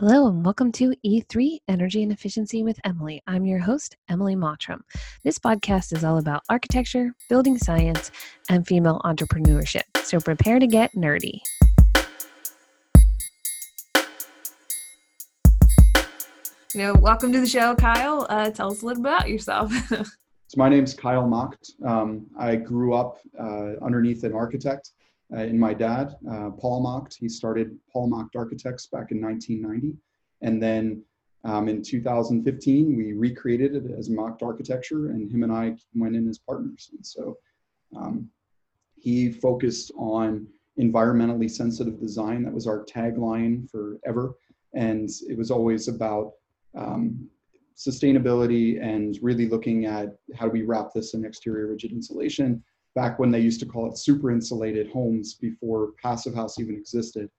Hello, and welcome to E3 Energy and Efficiency with Emily. I'm your host, Emily Mottram. This podcast is all about architecture, building science, and female entrepreneurship. So prepare to get nerdy. You know, welcome to the show, Kyle. Uh, tell us a little bit about yourself. so my name's Kyle Macht. Um, I grew up uh, underneath an architect uh, in my dad, uh, Paul Macht. He started Paul Macht Architects back in 1990. And then um, in 2015, we recreated it as Macht Architecture, and him and I went in as partners. And so um, he focused on environmentally sensitive design. That was our tagline forever. And it was always about um, sustainability and really looking at how do we wrap this in exterior rigid insulation back when they used to call it super insulated homes before passive house even existed.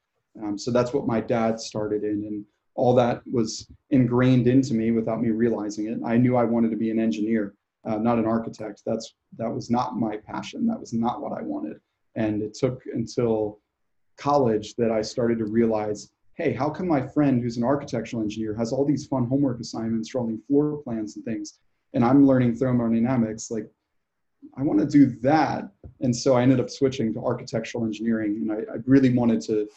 Um, so that's what my dad started in, and all that was ingrained into me without me realizing it. I knew I wanted to be an engineer, uh, not an architect. That's that was not my passion. That was not what I wanted. And it took until college that I started to realize, hey, how come my friend who's an architectural engineer has all these fun homework assignments, drawing floor plans and things, and I'm learning thermodynamics? Like I want to do that. And so I ended up switching to architectural engineering. And I, I, really wanted to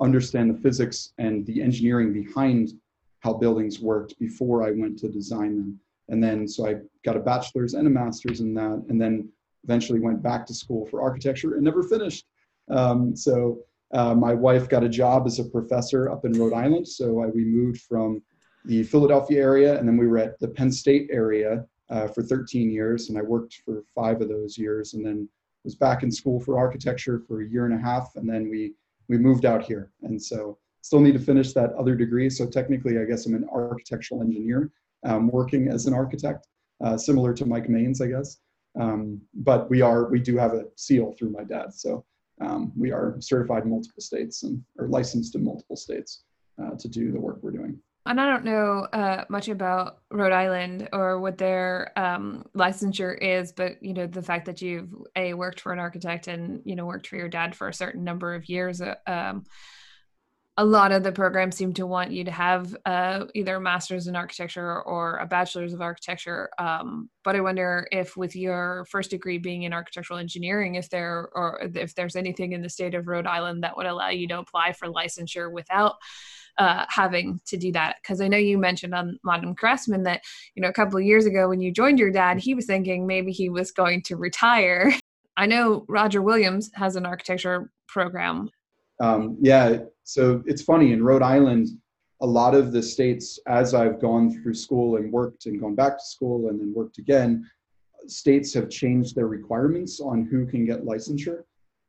understand the physics and the engineering behind how buildings worked before I went to design them. And then, so I got a bachelor's and a master's in that, and then eventually went back to school for architecture and never finished. Um, so uh, my wife got a job as a professor up in Rhode Island. So I, we moved from the Philadelphia area, and then we were at the Penn State area uh, for 13 years, and I worked for five of those years, and then was back in school for architecture for a year and a half, and then we we moved out here, and so still need to finish that other degree. So technically, I guess I'm an architectural engineer, um, working as an architect, uh, similar to Mike Maines, I guess. Um, but we are we do have a seal through my dad, so um, we are certified in multiple states and are licensed in multiple states uh, to do the work we're doing and I don't know uh, much about Rhode Island or what their um, licensure is, but you know the fact that you've a worked for an architect and you know worked for your dad for a certain number of years. Uh, um, a lot of the programs seem to want you to have uh, either a master's in architecture or a bachelor's of architecture. Um, but I wonder if, with your first degree being in architectural engineering, if there or if there's anything in the state of Rhode Island that would allow you to apply for licensure without uh, having to do that. Because i know you mentioned on modern craftsman that you know a couple of years ago when you joined your dad he was thinking maybe he was going to retire. I know roger williams has an architecture program. Um, yeah so it's funny in rhode island a lot of the states as i've gone through school and worked and gone back to school and then worked again states have changed their requirements on who can get licensure.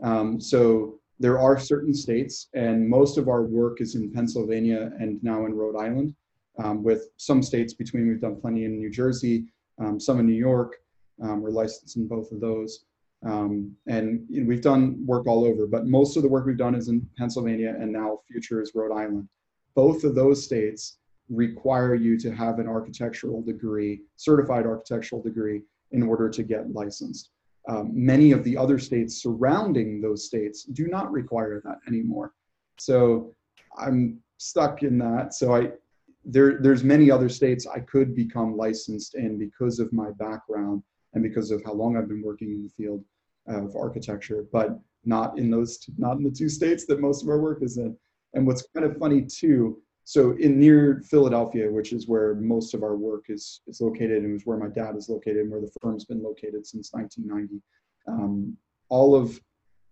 Um, so there are certain states, and most of our work is in Pennsylvania and now in Rhode Island, um, with some states between. We've done plenty in New Jersey, um, some in New York. Um, we're licensed in both of those. Um, and you know, we've done work all over, but most of the work we've done is in Pennsylvania, and now future is Rhode Island. Both of those states require you to have an architectural degree, certified architectural degree, in order to get licensed. Um, many of the other states surrounding those states do not require that anymore. So I'm stuck in that. So I there there's many other states I could become licensed in because of my background and because of how long I've been working in the field of architecture, but not in those not in the two states that most of our work is in. And what's kind of funny too so in near Philadelphia, which is where most of our work is, is located and is where my dad is located and where the firm's been located since 1990, um, all of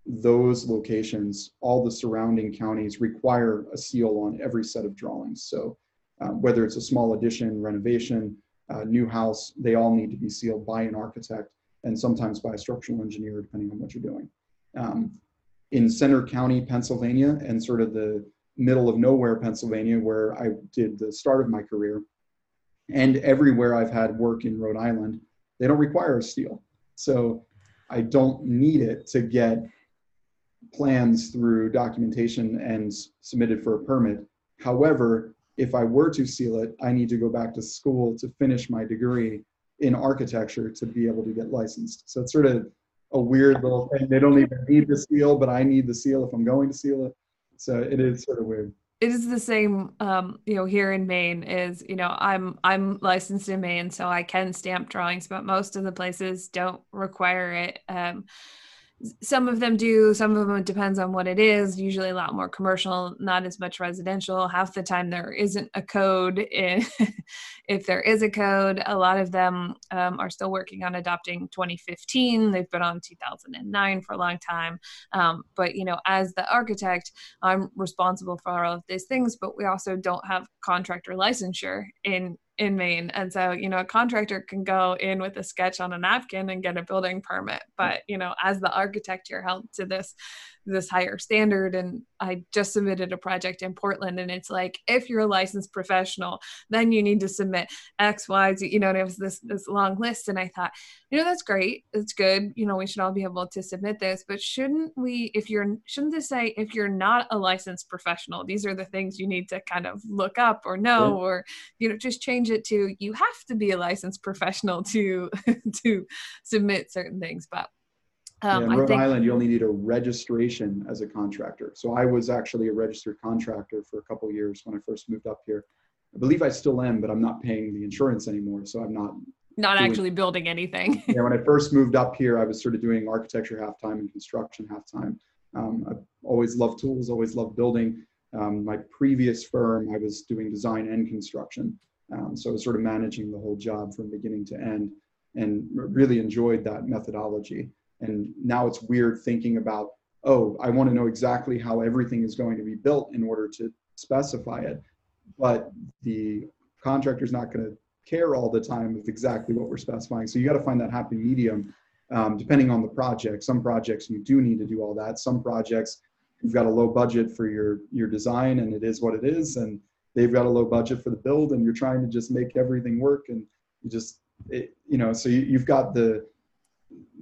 those locations, all the surrounding counties require a seal on every set of drawings. So uh, whether it's a small addition, renovation, uh, new house, they all need to be sealed by an architect and sometimes by a structural engineer, depending on what you're doing. Um, in Centre County, Pennsylvania, and sort of the middle of nowhere, Pennsylvania, where I did the start of my career. And everywhere I've had work in Rhode Island, they don't require a seal. So I don't need it to get plans through documentation and submitted for a permit. However, if I were to seal it, I need to go back to school to finish my degree in architecture to be able to get licensed. So it's sort of a weird little thing. They don't even need the seal, but I need the seal if I'm going to seal it so it is sort of weird. It is the same um, you know here in maine is you know i'm i'm licensed in maine so i can stamp drawings but most of the places don't require it um, some of them do some of them depends on what it is usually a lot more commercial not as much residential. Half the time there isn't a code if there is a code. A lot of them um, are still working on adopting 2015 they've been on 2009 for a long time. Um, but you know as the architect i'm responsible for all of these things but we also don't have contractor licensure in in Maine. And so, you know, a contractor can go in with a sketch on a napkin and get a building permit. Mm. But, you know, as the architect, you're held to this this higher standard and i just submitted a project in portland and it's like if you're a licensed professional then you need to submit x y z you know and it was this this long list and i thought you know that's great it's good you know we should all be able to submit this but shouldn't we if you're shouldn't this say if you're not a licensed professional these are the things you need to kind of look up or know yeah. or you know just change it to you have to be a licensed professional to to submit certain things but um, in Rhode think, Island, you only need a registration as a contractor. So I was actually a registered contractor for a couple years when I first moved up here. I believe I still am, but I'm not paying the insurance anymore, so I'm not not doing, actually building anything. yeah, when I first moved up here, I was sort of doing architecture half time and construction half time. Um, I've always loved tools, always loved building. Um, my previous firm, I was doing design and construction, um, so I was sort of managing the whole job from beginning to end, and really enjoyed that methodology. And now it's weird thinking about, oh, I want to know exactly how everything is going to be built in order to specify it. But the contractor's not going to care all the time with exactly what we're specifying. So you got to find that happy medium um, depending on the project. Some projects you do need to do all that. Some projects you've got a low budget for your your design and it is what it is and they've got a low budget for the build and you're trying to just make everything work and you just it, you know so you, you've got the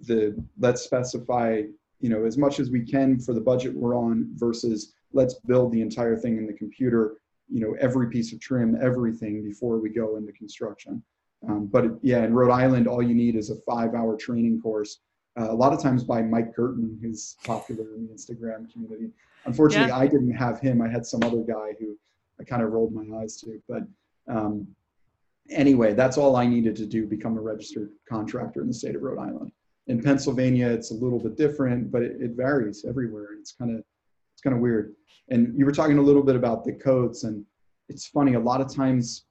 the let's specify you know as much as we can for the budget we're on versus let's build the entire thing in the computer you know every piece of trim everything before we go into construction. Um, but yeah in rhode island all you need is a five hour training course uh, a lot of times by mike curtin who's popular in the instagram community. Unfortunately yeah. i didn't have him. I had some other guy who i kind of rolled my eyes to but um, anyway that's all i needed to do become a registered contractor in the state of rhode island in Pennsylvania, it's a little bit different, but it, it varies everywhere. It's kind of it's kind of weird. And you were talking a little bit about the codes, and it's funny. A lot of times,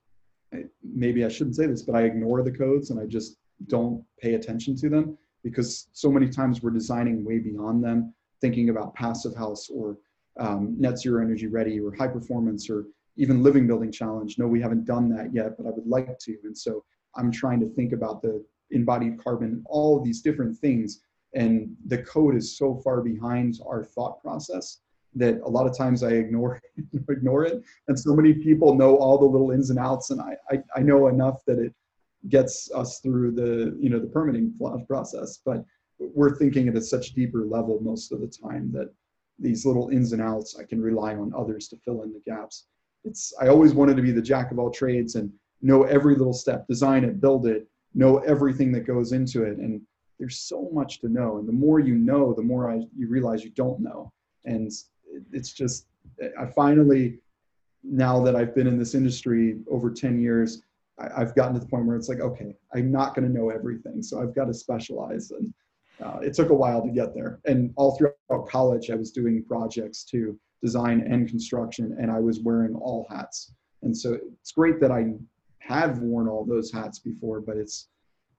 maybe I shouldn't say this, but I ignore the codes and I just don't pay attention to them because so many times we're designing way beyond them, thinking about passive house or um, net zero energy ready or high performance or even living building challenge. No, we haven't done that yet, but I would like to. And so I'm trying to think about the embodied carbon, all these different things. And the code is so far behind our thought process that a lot of times I ignore ignore it. And so many people know all the little ins and outs, and I, I, I know enough that it gets us through the you know the permitting process. But we're thinking at a such deeper level most of the time that these little ins and outs I can rely on others to fill in the gaps. It's I always wanted to be the jack of all trades and know every little step, design it, build it, know everything that goes into it. And there's so much to know. And the more you know the more I, you realize you don't know. And it's just i finally now that i've been in this industry over 10 years I, have gotten to the point where it's like okay i'm not going to know everything. So i've got to specialize. And uh, it took a while to get there. And all throughout college i was doing projects to design and construction and i was wearing all hats. And so it's great that i have worn all those hats before, but it's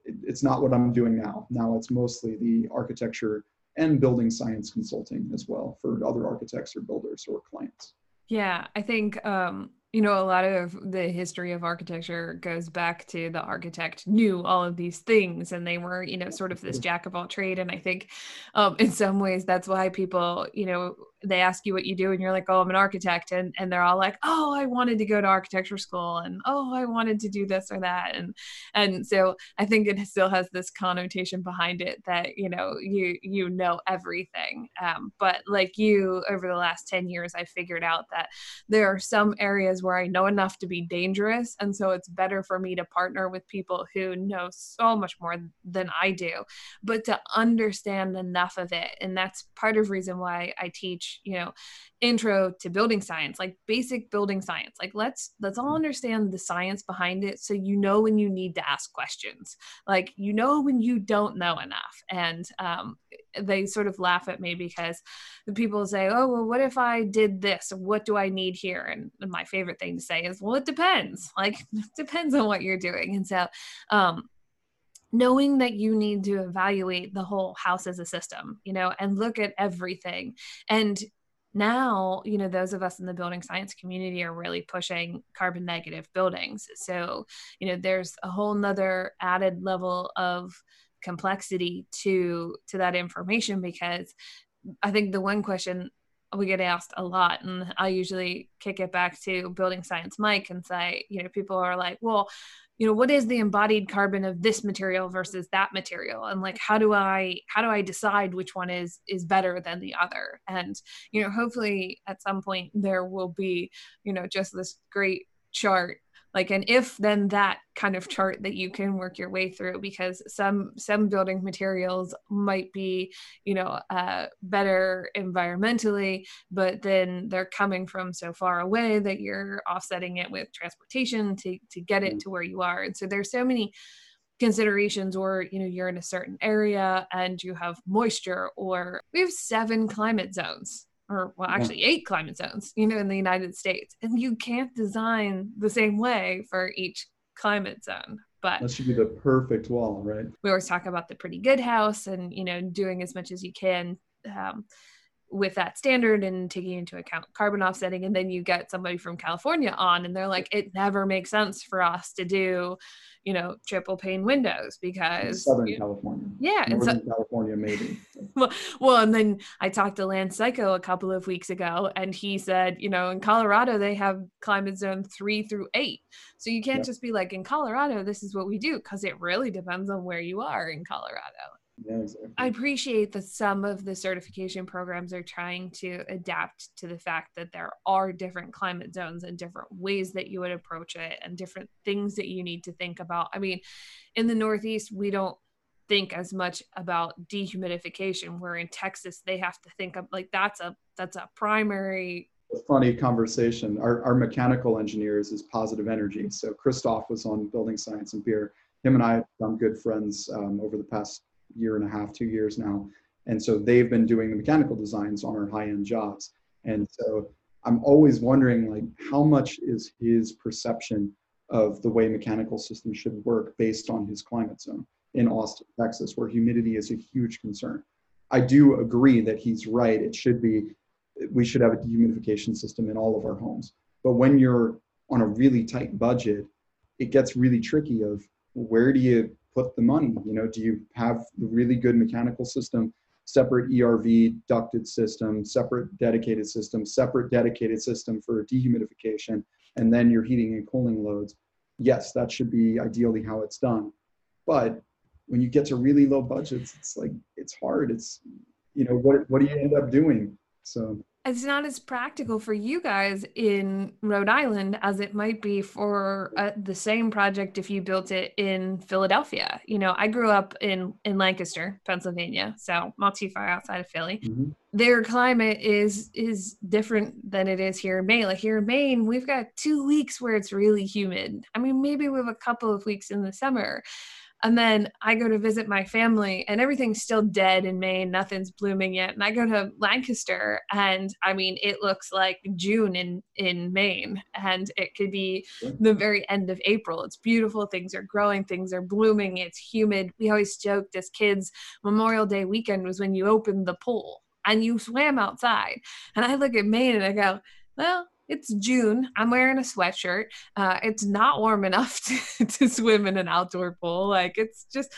it's not what I'm doing now. Now it's mostly the architecture and building science consulting as well for other architects or builders or clients. Yeah, I think um, you know a lot of the history of architecture goes back to the architect knew all of these things and they were you know sort of this jack of all trade and i think um, in some ways that's why people you know they ask you what you do and you're like oh i'm an architect and, and they're all like oh i wanted to go to architecture school and oh i wanted to do this or that and and so i think it still has this connotation behind it that you know you you know everything. Um, but like you over the last 10 years i figured out that there are some areas where i know enough to be dangerous and so it's better for me to partner with people who know so much more than i do. But to understand enough of it and that's part of reason why i teach teach you know intro to building science like basic building science. Like let's let's all understand the science behind it so you know when you need to ask questions. Like you know when you don't know enough. And um, they sort of laugh at me because the people say oh well what if i did this? What do i need here? And my favorite thing to say is well it depends. Like it depends on what you're doing. And so um, knowing that you need to evaluate the whole house as a system, you know, and look at everything. And now, you know, those of us in the building science community are really pushing carbon negative buildings. So, you know, there's a whole nother added level of complexity to to that information because I think the one question we get asked a lot and I usually kick it back to building science Mike and say, you know, people are like, well, you know what is the embodied carbon of this material versus that material? And like how do i how do i decide which one is is better than the other? And you know hopefully at some point there will be you know just this great chart like an if then that kind of chart that you can work your way through because some some building materials might be you know uh, better environmentally but then they're coming from so far away that you're offsetting it with transportation to to get it mm. to where you are and so there's so many considerations or you know you're in a certain area and you have moisture or we have seven climate zones or well actually yeah. eight climate zones you know in the united states and you can't design the same way for each climate zone but that should be the perfect wall right we always talk about the pretty good house and you know doing as much as you can um, with that standard and taking into account carbon offsetting and then you get somebody from california on and they're like it never makes sense for us to do you know triple pane windows because Southern you, California. Yeah, Northern so, California maybe. well, well, and then I talked to Lance Psycho a couple of weeks ago, and he said, you know, in Colorado they have climate zone three through eight, so you can't just be like in Colorado this is what we do because it really depends on where you are in Colorado. Yeah, exactly. I appreciate that some of the certification programs are trying to adapt to the fact that there are different climate zones and different ways that you would approach it and different things that you need to think about. I mean, in the Northeast, we don't think as much about dehumidification where in Texas they have to think of like that's a that's a primary a funny conversation. Our, our mechanical engineers is positive energy. So Christoph was on building science and beer. Him and I have become good friends um, over the past year and a half, two years now. And so they've been doing the mechanical designs on our high-end jobs. And so I'm always wondering like how much is his perception of the way mechanical systems should work based on his climate zone in Austin, Texas, where humidity is a huge concern. I do agree that he's right. It should be, we should have a dehumidification system in all of our homes. But when you're on a really tight budget, it gets really tricky of where do you put the money? You know, do you have the really good mechanical system, separate ERV ducted system, separate dedicated system, separate dedicated system for dehumidification, and then your heating and cooling loads? Yes, that should be ideally how it's done. But when you get to really low budgets, it's like it's hard. It's you know what what do you end up doing? So it's not as practical for you guys in Rhode Island as it might be for uh, the same project if you built it in Philadelphia. You know, I grew up in in Lancaster, Pennsylvania, so not too far outside of Philly. Mm-hmm. Their climate is is different than it is here in Maine. Like here in Maine, we've got two weeks where it's really humid. I mean, maybe we have a couple of weeks in the summer, and then I go to visit my family and everything's still dead in Maine. Nothing's blooming yet. And I go to Lancaster and I mean, it looks like June in, in Maine and it could be the very end of April. It's beautiful. Things are growing. Things are blooming. It's humid. We always joked as kids, Memorial Day weekend was when you opened the pool and you swam outside. And I look at Maine and I go, well, it's June. I'm wearing a sweatshirt. Uh, it's not warm enough to, to swim in an outdoor pool. Like it's just.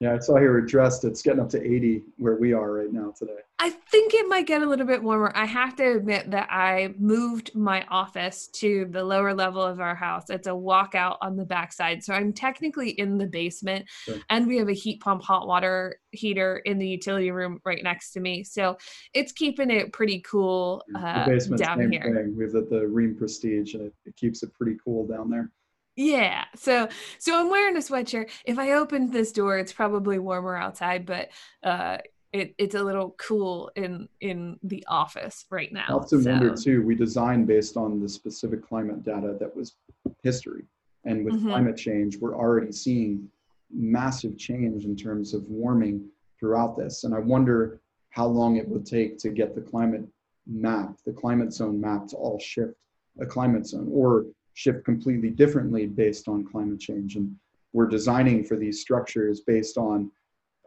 Yeah, I saw you were dressed. It's getting up to 80 where we are right now today. I think it might get a little bit warmer. I have to admit that I moved my office to the lower level of our house. It's a walkout on the backside. So I'm technically in the basement sure. and we have a heat pump hot water heater in the utility room right next to me. So it's keeping it pretty cool uh, down here. Thing. We have the, the Rheem Prestige and it, it keeps it pretty cool down there. Yeah. So so I'm wearing a sweatshirt. If I opened this door, it's probably warmer outside, but uh it, it's a little cool in in the office right now. I often so. wonder too. We design based on the specific climate data that was history, and with mm-hmm. climate change, we're already seeing massive change in terms of warming throughout this. And I wonder how long it would take to get the climate map, the climate zone map, to all shift a climate zone or shift completely differently based on climate change. And we're designing for these structures based on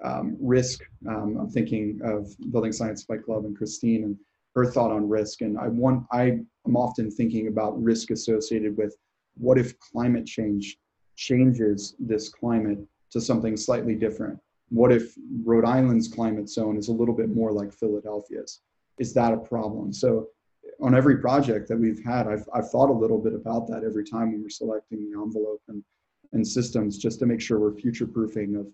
um, risk. Um, I'm thinking of Building Science Fight Club and Christine and her thought on risk. And I want I am often thinking about risk associated with what if climate change changes this climate to something slightly different? What if Rhode Island's climate zone is a little bit more like Philadelphia's? Is that a problem? So on every project that we've had, I've, I've thought a little bit about that every time we were selecting the envelope and, and systems just to make sure we're future proofing of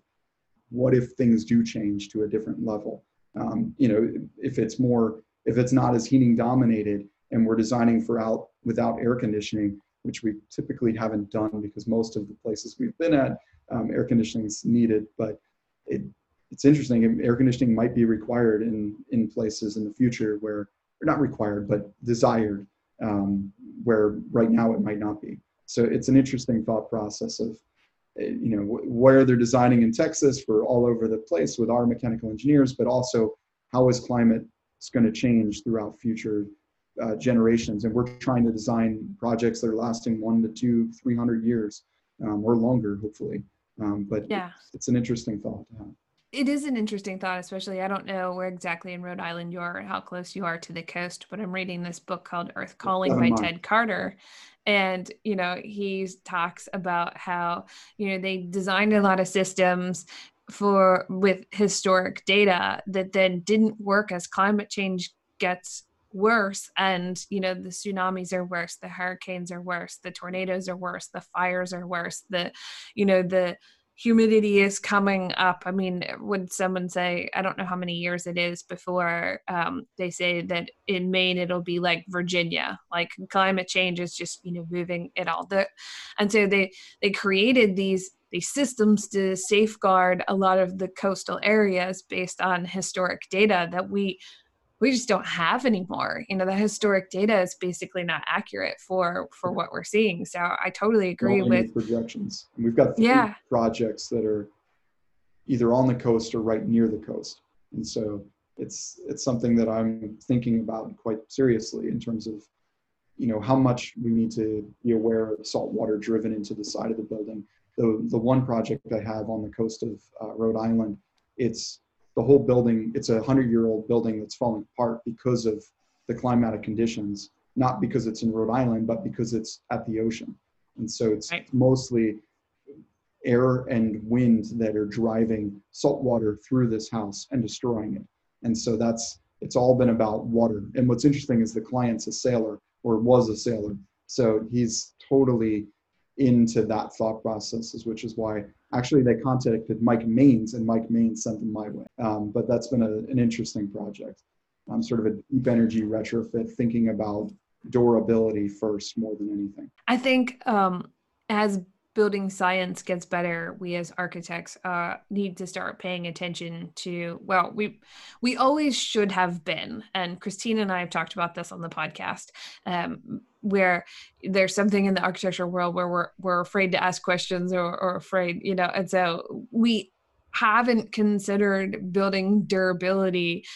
what if things do change to a different level. Um, you know if it's more if it's not as heating dominated and we're designing for out without air conditioning which we typically haven't done because most of the places we've been at um, air conditioning is needed but it, it's interesting air conditioning might be required in in places in the future where not required but desired um, where right now it might not be so it's an interesting thought process of you know where they're designing in Texas for all over the place with our mechanical engineers, but also how is climate going to change throughout future uh, generations. And we're trying to design projects that are lasting one to two, three hundred years um, or longer, hopefully. Um, but yeah, it's, it's, an interesting thought to have. It is an interesting thought, especially I don't know where exactly in Rhode Island you are, how close you are to the coast, but I'm reading this book called Earth Calling by Ted Carter, and you know he talks about how you know they designed a lot of systems for with historic data that then didn't work as climate change gets worse and you know the tsunamis are worse the hurricanes are worse the tornadoes are worse the fires are worse the you know the humidity is coming up. I mean, would someone say, I don't know how many years it is before um, they say that in Maine it'll be like Virginia, like climate change is just you know moving it all. The, and so they they created these these systems to safeguard a lot of the coastal areas based on historic data that we we just don't have anymore you know the historic data is basically not accurate for for what we're seeing. So i totally agree with projections. And we've got yeah. projects that are either on the coast or right near the coast. And so it's it's something that i'm thinking about quite seriously in terms of you know how much we need to be aware of salt water driven into the side of the building. The the one project i have on the coast of uh, rhode island it's the whole building, it's a hundred year old building that's falling apart because of the climatic conditions, not because it's in Rhode Island, but because it's at the ocean. And so it's right. mostly air and wind that are driving salt water through this house and destroying it. And so that's, it's all been about water. And what's interesting is the client's a sailor or was a sailor. So he's totally into that thought processes, which is why actually they contacted Mike Maines and Mike Maines sent them my way. Um, but that's been a, an interesting project. Um, sort of a deep energy retrofit, thinking about durability first more than anything. I think um, as building science gets better, we as architects uh, need to start paying attention to. Well, we we always should have been, and Christine and I have talked about this on the podcast. Um, where there's something in the architecture world where we're we're afraid to ask questions or, or afraid, you know, and so we haven't considered building durability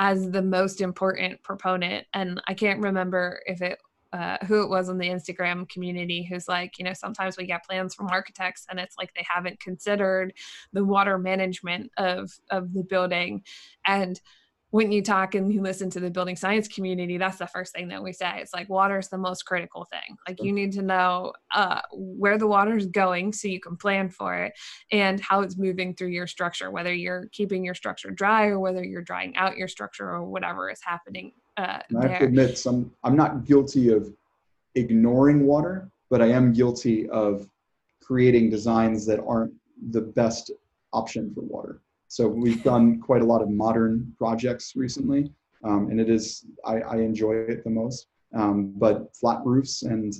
as the most important proponent. And I can't remember if it uh, who it was in the Instagram community who's like, you know, sometimes we get plans from architects and it's like they haven't considered the water management of of the building. And when you talk and you listen to the building science community, that's the first thing that we say. It's like water is the most critical thing. Like you need to know uh, where the water is going so you can plan for it and how it's moving through your structure, whether you're keeping your structure dry or whether you're drying out your structure or whatever is happening. Uh, I have to admit, some I'm not guilty of ignoring water, but I am guilty of creating designs that aren't the best option for water. So we've done quite a lot of modern projects recently, um, and it is I, I, enjoy it the most. Um, but flat roofs and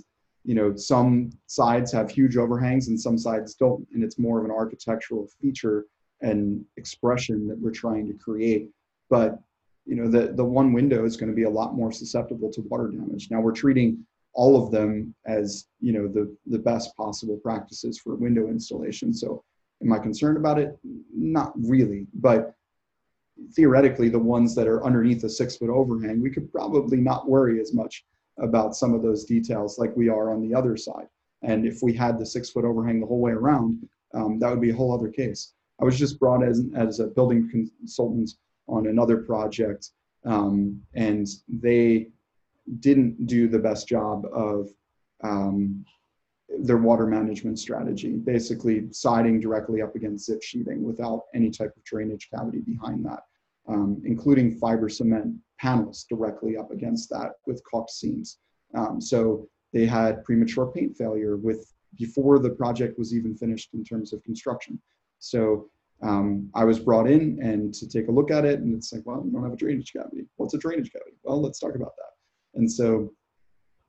you know some sides have huge overhangs and some sides don't, and it's more of an architectural feature and expression that we're trying to create. But you know, the the one window is going to be a lot more susceptible to water damage. Now we're treating all of them as you know the the best possible practices for window installation. So am I concerned about it? Not really, but theoretically the ones that are underneath a six foot overhang, we could probably not worry as much about some of those details like we are on the other side. And if we had the six foot overhang the whole way around, um, that would be a whole other case. I was just brought as, as a building consultant on another project, um, and they didn't do the best job of um, their water management strategy, basically siding directly up against zip sheeting without any type of drainage cavity behind that, um, including fiber cement panels directly up against that with caulked seams. Um, so they had premature paint failure with before the project was even finished in terms of construction. So um, I was brought in and to take a look at it, and it's like, well, we don't have a drainage cavity. What's a drainage cavity? Well, let's talk about that. And so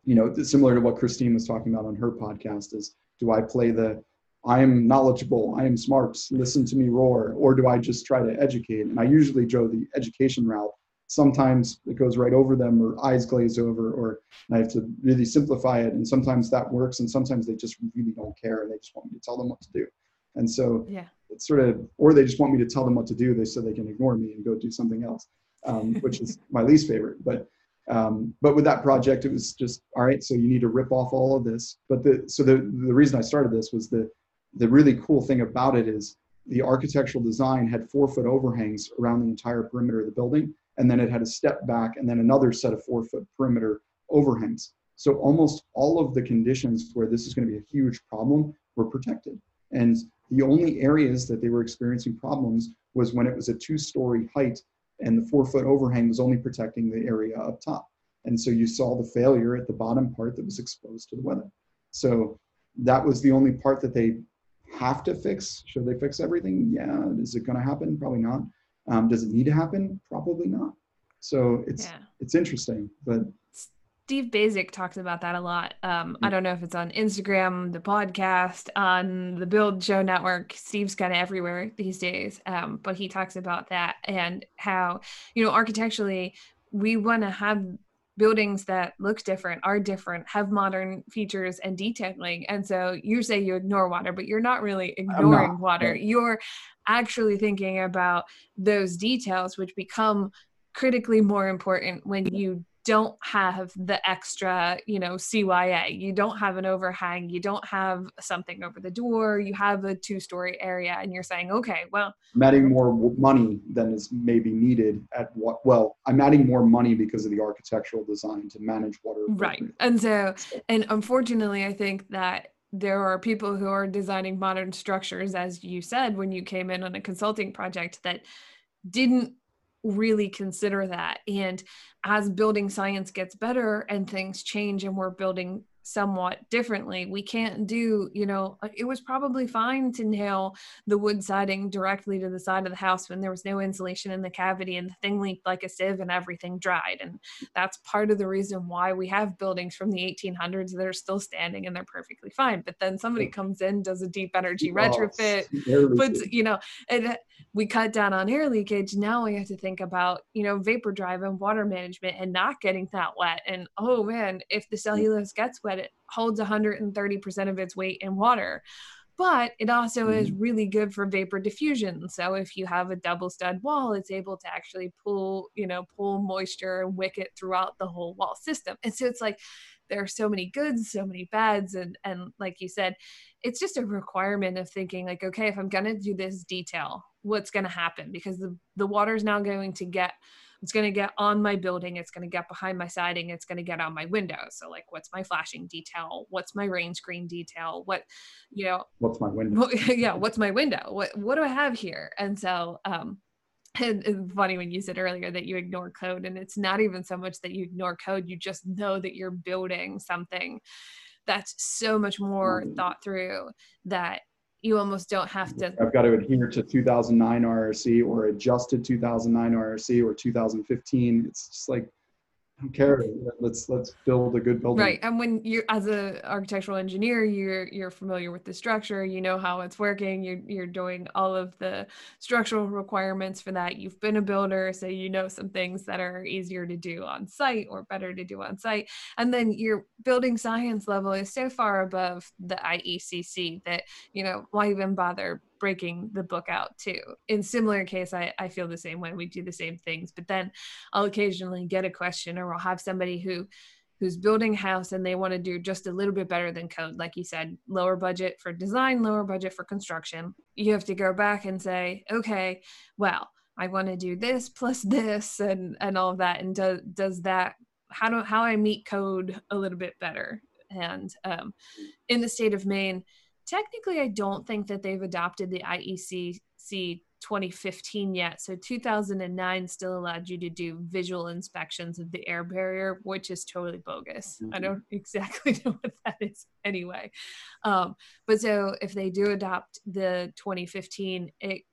you know, similar to what Christine was talking about on her podcast is do I play the I am knowledgeable, I am smart, listen to me roar, or do I just try to educate? And I usually go the education route. Sometimes it goes right over them or eyes glaze over, or I have to really simplify it. And sometimes that works, and sometimes they just really don't care and they just want me to tell them what to do. And so yeah. Sort of, or they just want me to tell them what to do, they so they can ignore me and go do something else, um, which is my least favorite. But um, but with that project, it was just all right. So you need to rip off all of this. But the so the the reason I started this was the the really cool thing about it is the architectural design had four foot overhangs around the entire perimeter of the building, and then it had a step back and then another set of four foot perimeter overhangs. So almost all of the conditions where this is going to be a huge problem were protected. And the only areas that they were experiencing problems was when it was a two story height and the four foot overhang was only protecting the area up top. And so you saw the failure at the bottom part that was exposed to the weather. So that was the only part that they have to fix. Should they fix everything? Yeah. Is it going to happen? Probably not. Um, does it need to happen? Probably not. So it's yeah. it's interesting, but Steve Baczek talks about that a lot. Um, I mm. don't know if it's on Instagram, the podcast, on the Build Show Network. Steve's kind of everywhere these days, um, but he talks about that and how, you know, architecturally, we want to have buildings that look different, are different, have modern features and detailing. And so you say you ignore water, but you're not really ignoring not. water. You're actually thinking about those details, which become critically more important when you don't have the extra, you know, CYA. You don't have an overhang. You don't have something over the door. You have a two story area, and you're saying, okay, well, I'm adding more money than is maybe needed at what, well, I'm adding more money because of the architectural design to manage water. Right. And so, and unfortunately, I think that there are people who are designing modern structures, as you said, when you came in on a consulting project that didn't really consider that. And as building science gets better and things change and we're building somewhat differently. We can't do, you know, uh, it was probably fine to nail the wood siding directly to the side of the house when there was no insulation in the cavity and the thing leaked like a sieve and everything dried. And that's part of the reason why we have buildings from the 1800s that are still standing and they're perfectly fine. But then somebody comes in, does a deep energy retrofit, puts, you know, and we cut down on air leakage. Now we have to think about, you know, vapor drive and water management and not getting that wet. And oh man, if the cellulose gets wet, it holds 130% of its weight in water. But it also is mm-hmm. really good for vapor diffusion. So if you have a double stud wall it's able to actually pull you know pull moisture and wick it throughout the whole wall system. And so it's like there are so many goods so many bads and and like you said it's just a requirement of thinking like okay if i'm going to do this detail what's going to happen? Because the the water is now going to get it's going to get on my building it's going to get behind my siding it's going to get on my windows so like what's my flashing detail? What's my rain screen detail? What you know what's my window? yeah what's my window? What what do i have here? And so um it's funny when you said earlier that you ignore code and it's not even so much that you ignore code you just know that you're building something. That's so much more mm. thought through that you almost don't have to. I've got to adhere to 2009 IRC or adjusted 2009 IRC or 2015. It's just like, don't care. Let's let's build a good building. Right. And when you as an architectural engineer, you're you're familiar with the structure, you know how it's working, you're you're doing all of the structural requirements for that. You've been a builder, so you know some things that are easier to do on site or better to do on site. And then your building science level is so far above the IECC that, you know, why even bother breaking the book out too. In similar case, I, I feel the same way. We do the same things, but then I'll occasionally get a question or I'll have somebody who who's building house and they want to do just a little bit better than code. Like you said, lower budget for design, lower budget for construction. You have to go back and say, okay, well, I want to do this plus this and and all of that. And does does that how do how I meet code a little bit better? And um, in the state of Maine, technically, I don't think that they've adopted the IECC 2015 yet. So 2009 still allowed you to do visual inspections of the air barrier, which is totally bogus. Mm-hmm. I don't exactly know what that is anyway. Um, but so if they do adopt the 2015, it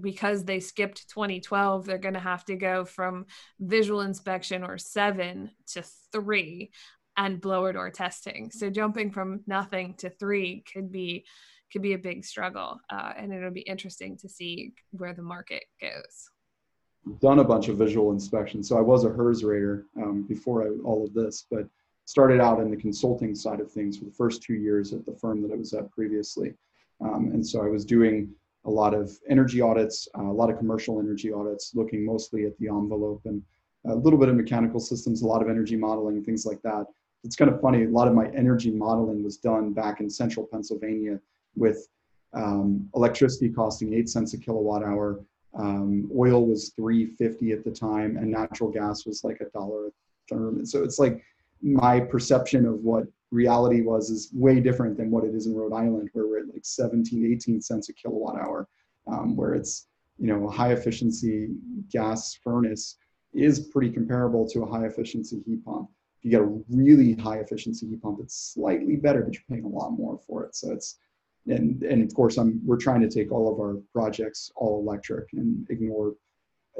because they skipped 2012, they're going to have to go from visual inspection or seven to three and blower door testing. So jumping from nothing to three could be could be a big struggle, uh, and it'll be interesting to see where the market goes. Done a bunch of visual inspections, so I was a HERS rater um, before I, all of this, but started out in the consulting side of things for the first two years at the firm that I was at previously, um, and so I was doing a lot of energy audits, uh, a lot of commercial energy audits, looking mostly at the envelope and a little bit of mechanical systems, a lot of energy modeling, things like that it's kind of funny. A lot of my energy modeling was done back in central Pennsylvania with um, electricity costing eight cents a kilowatt hour. Um, oil was 350 at the time, and natural gas was like a dollar a therm. So it's like my perception of what reality was is way different than what it is in Rhode Island, where we're at like 17, 18 cents a kilowatt hour, um, where it's you know a high efficiency gas furnace is pretty comparable to a high efficiency heat pump you get a really high efficiency heat pump, it's slightly better, but you're paying a lot more for it. So it's and and of course I'm we're trying to take all of our projects all electric and ignore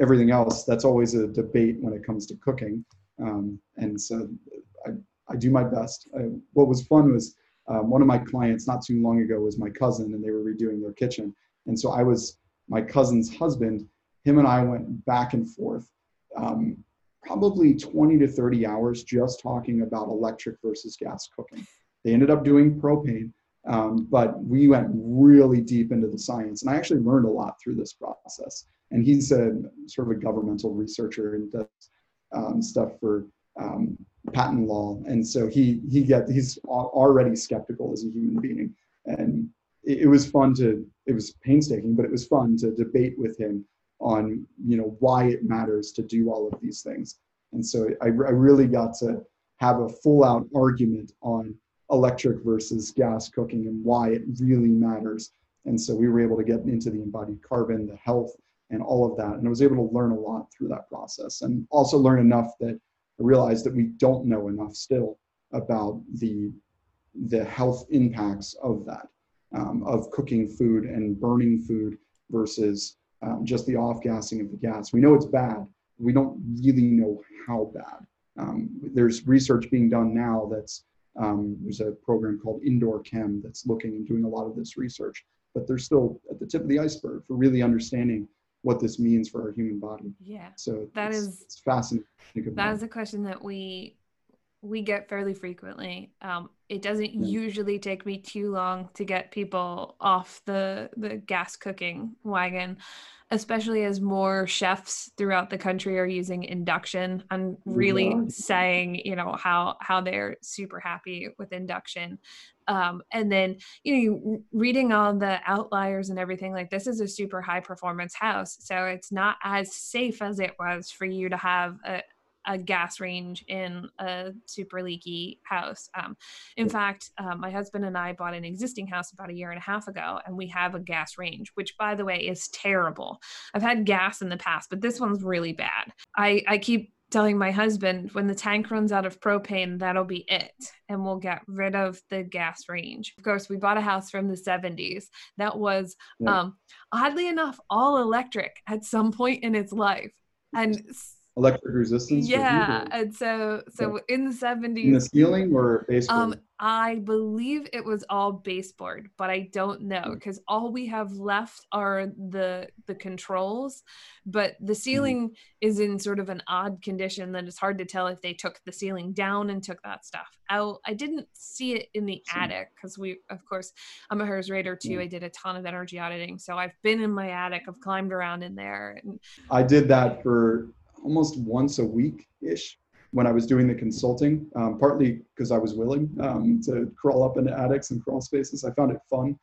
everything else. That's always a debate when it comes to cooking. Um, and so I, I do my best. I, what was fun was um, one of my clients not too long ago was my cousin and they were redoing their kitchen. And so I was my cousin's husband. Him and I went back and forth. Um, probably 20 to 30 hours just talking about electric versus gas cooking. They ended up doing propane, um, but we went really deep into the science. And I actually learned a lot through this process. And he's a sort of a governmental researcher and does um, stuff for um, patent law. And so he he get he's already skeptical as a human being. And it, it was fun to it was painstaking, but it was fun to debate with him on you know why it matters to do all of these things. And so I, I really got to have a full out argument on electric versus gas cooking and why it really matters. And so we were able to get into the embodied carbon the health and all of that and i was able to learn a lot through that process. And also learn enough that i realized that we don't know enough still about the the health impacts of that um, of cooking food and burning food versus um, just the off gassing of the gas. We know it's bad. We don't really know how bad. Um, there's research being done now that's um, there's a program called Indoor Chem that's looking and doing a lot of this research, but they're still at the tip of the iceberg for really understanding what this means for our human body. Yeah. So that it's, is it's fascinating. That is a question that we we get fairly frequently. Um, it doesn't yeah. usually take me too long to get people off the the gas cooking wagon, especially as more chefs throughout the country are using induction and really yeah. saying, you know, how how they're super happy with induction. Um, and then you know reading all the outliers and everything like this is a super high performance house so it's not as safe as it was for you to have a, a gas range in a super leaky house. Um, in fact, um, my husband and I bought an existing house about a year and a half ago, and we have a gas range, which, by the way, is terrible. I've had gas in the past, but this one's really bad. I, I keep telling my husband when the tank runs out of propane that'll be it and we'll get rid of the gas range of course we bought a house from the 70s that was yeah. um, oddly enough all electric at some point in its life and electric resistance. Yeah, and so so in the seventies, in the ceiling or baseboard. Um, I believe it was all baseboard, but I don't know because mm. all we have left are the the controls. But the mm-hmm. ceiling mm. is in sort of an odd condition that it's hard to tell if they took the ceiling down and took that stuff out. I didn't see it in the attic because we, of course, I'm a HERS rater too. Mm. I did a ton of energy auditing, so I've been in my attic. I've climbed around in there. And I did that for almost once a week ish when I was doing the consulting, um, partly because I was willing um, to crawl up into attics and crawl spaces. I found it fun.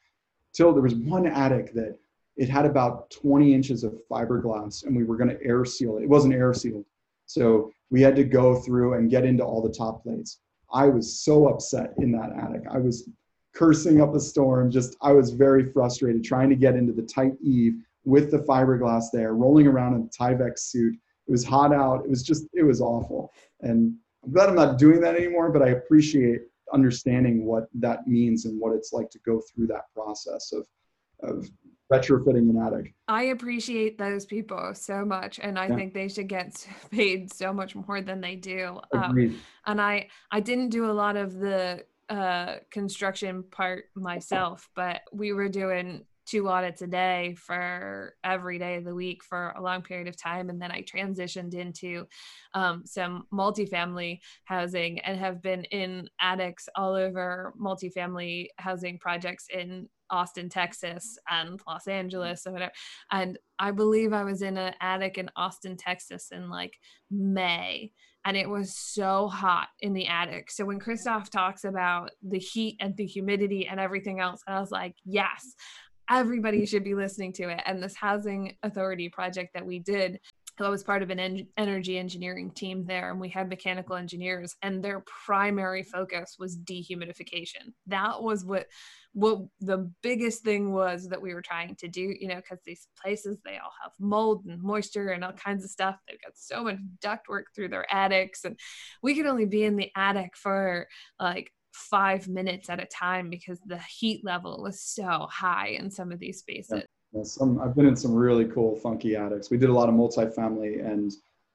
Till there was one attic that it had about 20 inches of fiberglass and we were going to air seal it. It wasn't air sealed. So we had to go through and get into all the top plates. I was so upset in that attic. I was cursing up a storm. Just, I was very frustrated trying to get into the tight eave with the fiberglass there, rolling around in a Tyvek suit it was hot out. It was just, it was awful. And I'm glad I'm not doing that anymore, but I appreciate understanding what that means and what it's like to go through that process of, of retrofitting an attic. I appreciate those people so much, and I yeah. think they should get paid so much more than they do. Um, and I, I didn't do a lot of the uh, construction part myself, but we were doing two audits a day for every day of the week for a long period of time. And then I transitioned into um, some multifamily housing and have been in attics all over multifamily housing projects in Austin, Texas, and Los Angeles, or whatever. And I believe I was in an attic in Austin, Texas in like May. And it was so hot in the attic. So when Christoph talks about the heat and the humidity and everything else, I was like, yes, everybody should be listening to it. And this housing authority project that we did, I was part of an en- energy engineering team there, and we had mechanical engineers, and their primary focus was dehumidification. That was what what the biggest thing was that we were trying to do. You know, because these places they all have mold and moisture and all kinds of stuff. They've got so much ductwork through their attics, and we could only be in the attic for like five minutes at a time because the heat level was so high in some of these spaces. Yeah. some I've been in some really cool, funky attics. We did a lot of multifamily and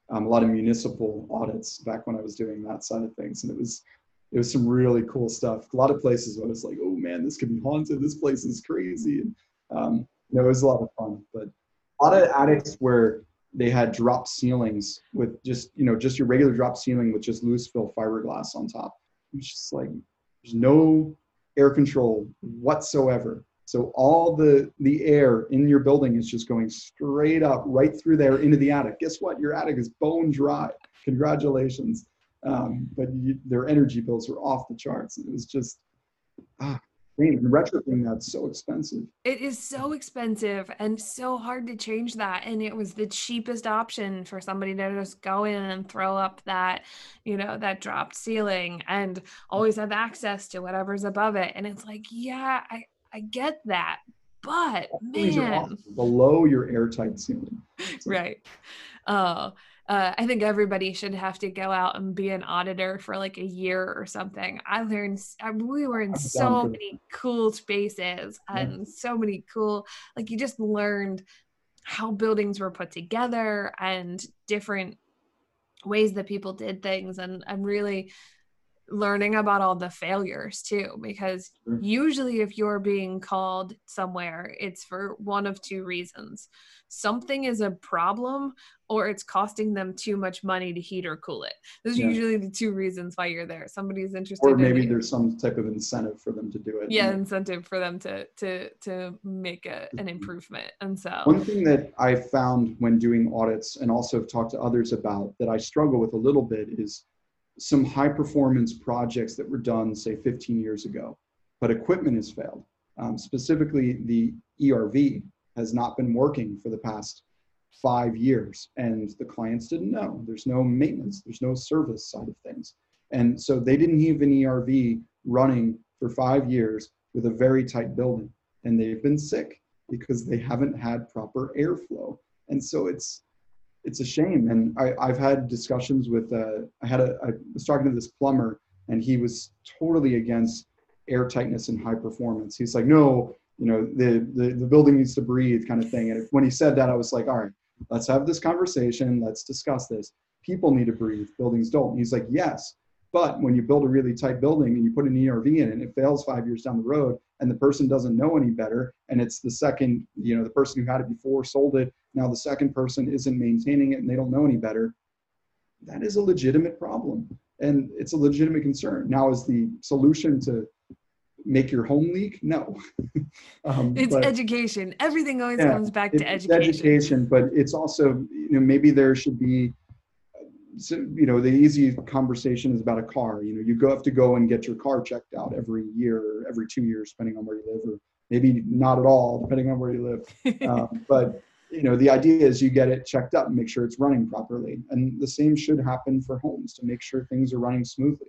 um, a lot of municipal audits back when I was doing that side of things, and it was it was some really cool stuff. A lot of places where I was like, oh man, this could be haunted. This place is crazy, and um, you know, it was a lot of fun. But a lot of attics where they had drop ceilings with just you know just your regular drop ceiling with just loose fill fiberglass on top. It's just like there's no air control whatsoever. So all the the air in your building is just going straight up right through there into the attic. Guess what? Your attic is bone dry. Congratulations. Um, but you, their energy bills were off the charts. It was just ah, and retrofitting that's so expensive. It is so expensive and so hard to change that. And it was the cheapest option for somebody to just go in and throw up that, you know, that dropped ceiling and always have access to whatever's above it. And it's like, yeah, I, I get that. But man, below your airtight ceiling. right. Oh, uh, Uh, I think everybody should have to go out and be an auditor for like a year or something. I learned I, we were in so many cool spaces and yeah. so many cool like you just learned how buildings were put together and different ways that people did things and I'm really learning about all the failures too because mm-hmm. usually if you're being called somewhere it's for one of two reasons. Something is a problem or it's costing them too much money to heat or cool it. Those yeah. are usually the two reasons why you're there. Somebody's interested or maybe in there's some type of incentive for them to do it. Yeah incentive for them to to to make a, an mm-hmm. improvement. And so one thing that i found when doing audits and also have talked to others about that i struggle with a little bit is some high performance projects that were done, say 15 years ago, but equipment has failed. Um, specifically, the ERV has not been working for the past five years, and the clients didn't know. There's no maintenance, there's no service side of things. And so they didn't have an ERV running for five years with a very tight building, and they've been sick because they haven't had proper airflow. And so it's it's a shame. And I, have had discussions with, uh, I had a, I was talking to this plumber and he was totally against air tightness and high performance. He's like, no, you know, the, the, the building needs to breathe kind of thing. And when he said that, I was like, all right, let's have this conversation. Let's discuss this. People need to breathe. Buildings don't. And he's like, yes. But when you build a really tight building and you put an ERV in it and it fails five years down the road and the person doesn't know any better and it's the second, you know, the person who had it before sold it, now the second person isn't maintaining it and they don't know any better, that is a legitimate problem and it's a legitimate concern. Now is the solution to make your home leak? No. um, it's but, education. Everything always yeah, comes back to education. Education, but it's also you know maybe there should be so, you know the easy conversation is about a car. You know you go have to go and get your car checked out every year or every two years depending on where you live or maybe not at all depending on where you live. Um, but you know the idea is you get it checked up and make sure it's running properly. And the same should happen for homes to make sure things are running smoothly.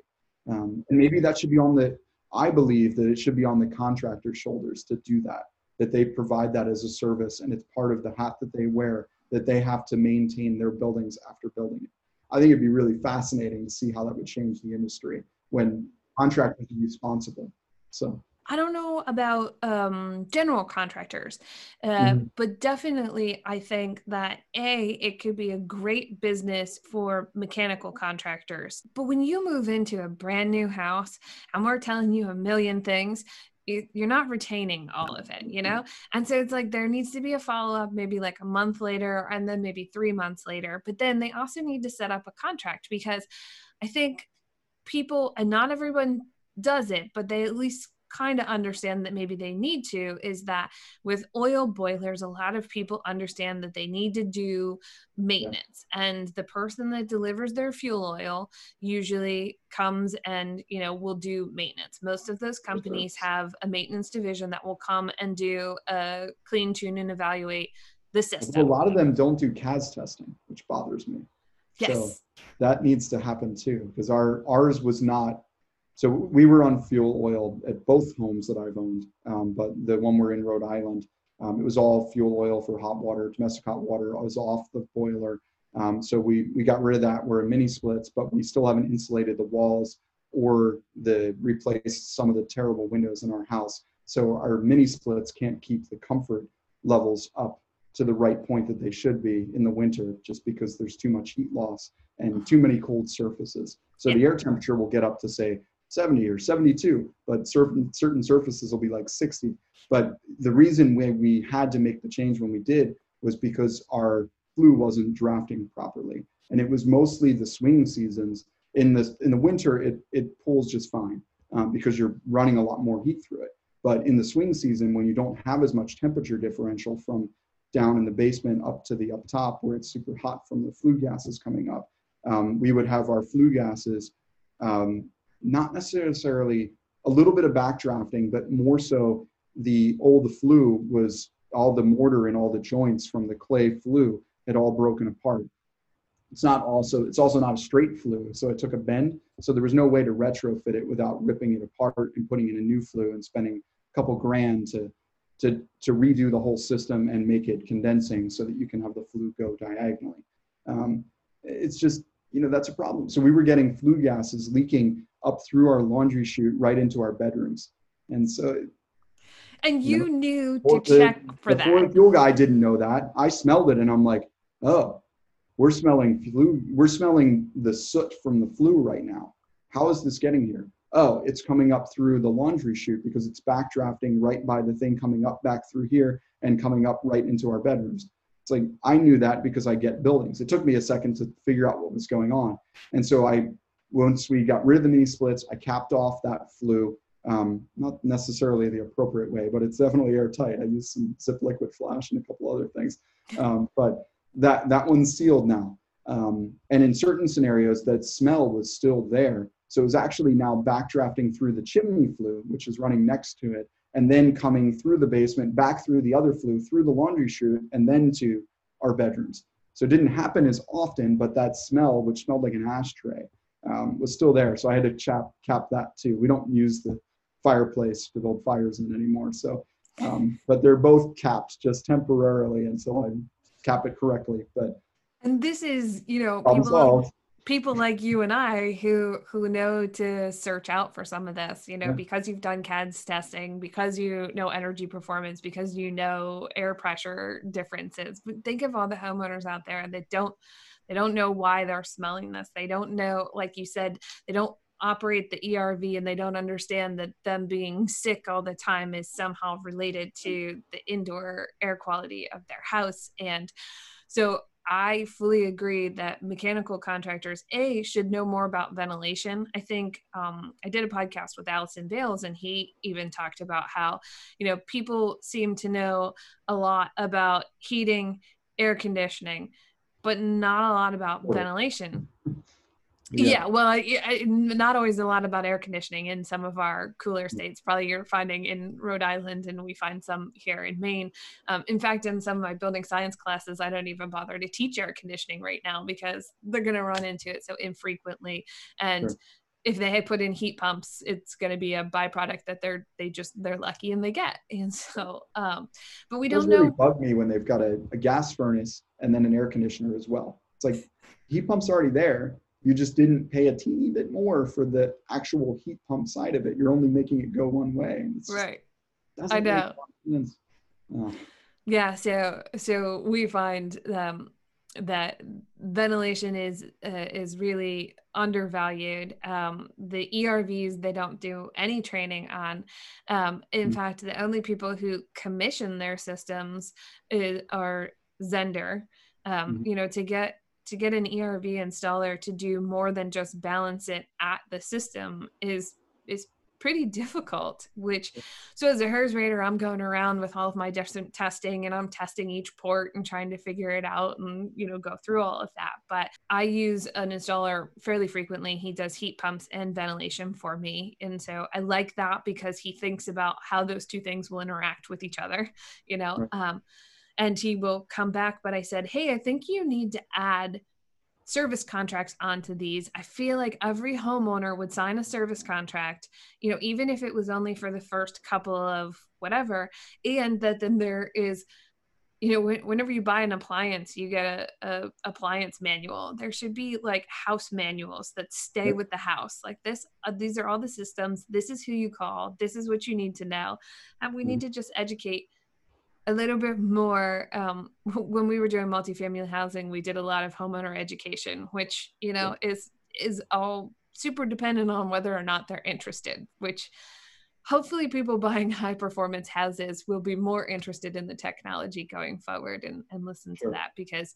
Um, and maybe that should be on the i believe that it should be on the contractor's shoulders to do that that they provide that as a service and it's part of the hat that they wear that they have to maintain their buildings after building it I think it'd be really fascinating to see how that would change the industry when contractors are responsible. So I don't know about um, general contractors, uh, mm-hmm. but definitely I think that A, it could be a great business for mechanical contractors. But when you move into a brand new house and we're telling you a million things, you're not retaining all of it, you know? And so it's like there needs to be a follow up, maybe like a month later, and then maybe three months later. But then they also need to set up a contract because I think people, and not everyone does it, but they at least kind of understand that maybe they need to is that with oil boilers a lot of people understand that they need to do maintenance. Yeah. and the person that delivers their fuel oil usually comes and you know will do maintenance. Most of those companies have a maintenance division that will come and do a clean tune and evaluate the system. a lot of them don't do CAZ testing which bothers me. Yes. So that needs to happen too because our ours was not so we were on fuel oil at both homes that I've owned, um, but the one we're in Rhode Island, um, it was all fuel oil for hot water, domestic hot water. I was off the boiler. Um, so we, we got rid of that. We're in mini splits, but we still haven't insulated the walls or the replaced some of the terrible windows in our house. So our mini splits can't keep the comfort levels up to the right point that they should be in the winter just because there's too much heat loss and too many cold surfaces. So the air temperature will get up to say 70 or 72, but certain certain surfaces will be like 60. But the reason why we had to make the change when we did was because our flue wasn't drafting properly. And it was mostly the swing seasons. In the, in the winter, it, it pulls just fine um, because you're running a lot more heat through it. But in the swing season, when you don't have as much temperature differential from down in the basement up to the up top where it's super hot from the flue gases coming up, um, we would have our flue gases um, not necessarily a little bit of backdrafting, but more so the old flue was all the mortar and all the joints from the clay flue had all broken apart. It's not also it's also not a straight flue, so it took a bend. So there was no way to retrofit it without ripping it apart and putting in a new flue and spending a couple grand to to to redo the whole system and make it condensing so that you can have the flue go diagonally. Um, it's just you know that's a problem. So we were getting flue gases leaking up through our laundry chute right into our bedrooms. And so and you, you know, knew to the, check for the that. fuel guy didn't know that. I smelled it and I'm like, oh, we're smelling flu We're smelling the soot from the flue right now. How is this getting here? Oh, it's coming up through the laundry chute because it's backdrafting right by the thing coming up back through here and coming up right into our bedrooms. It's like I knew that because I get buildings. It took me a second to figure out what was going on. And so I once we got rid of the mini splits, I capped off that flue. Um, not necessarily the appropriate way, but it's definitely airtight. I used some zip liquid flash and a couple other things, um, but that that one's sealed now. Um, and in certain scenarios, that smell was still there, so it was actually now backdrafting through the chimney flue, which is running next to it, and then coming through the basement, back through the other flue, through the laundry chute, and then to our bedrooms. So it didn't happen as often, but that smell, which smelled like an ashtray, um, was still there. So I had to chap, cap that too. We don't use the fireplace to build fires in anymore. So, um, but they're both capped just temporarily until I cap it correctly. But and this is, you know, people people like you and I who who know to search out for some of this, you know, yeah. because you've done CAZ testing, because you know energy performance, because you know air pressure differences. But think of all the homeowners out there that don't they don't know why they're smelling this. They don't know, like you said, they don't operate the ERV and they don't understand that them being sick all the time is somehow related to the indoor air quality of their house. And so I fully agree that mechanical contractors, A, should know more about ventilation. I think um, I did a podcast with Allison Bailes, and he even talked about how, you know, people seem to know a lot about heating, air conditioning, but not a lot about ventilation. Yeah. yeah, well, I, not always a lot about air conditioning in some of our cooler states. Probably you're finding in Rhode Island, and we find some here in Maine. Um, in fact, in some of my building science classes, I don't even bother to teach air conditioning right now because they're going to run into it so infrequently. And sure. if they had put in heat pumps, it's going to be a byproduct that they're they just they're lucky and they get. And so, um, but we don't really know. Bug me when they've got a, a gas furnace and then an air conditioner as well. It's like heat pump's already there you just didn't pay a teeny bit more for the actual heat pump side of it. You're only making it go one way. right. I know. Oh. Yeah. So so we find um, that ventilation is uh, is really undervalued. Um, the ERVs they don't do any training on. Um, in mm-hmm. fact, the only people who commission their systems is, are Zehnder. Um, mm-hmm. You know, to get to get an ERV installer to do more than just balance it at the system is is pretty difficult which so as a HERS rater i'm going around with all of my different testing and i'm testing each port and trying to figure it out and you know go through all of that. But i use an installer fairly frequently. He does heat pumps and ventilation for me. And so i like that because he thinks about how those two things will interact with each other you know um, and he will come back. But I said, hey, I think you need to add service contracts onto these. I feel like every homeowner would sign a service contract, you know, even if it was only for the first couple of whatever, and that then there is you know whenever you buy an appliance you get a, a, appliance manual there should be like house manuals that stay with the house like this uh, these are all the systems this is who you call this is what you need to know and we need mm-hmm. to just educate a little bit more um, when we were doing multifamily housing we did a lot of homeowner education which you know yeah. is is all super dependent on whether or not they're interested which hopefully people buying high performance houses will be more interested in the technology going forward and, and listen sure. to that because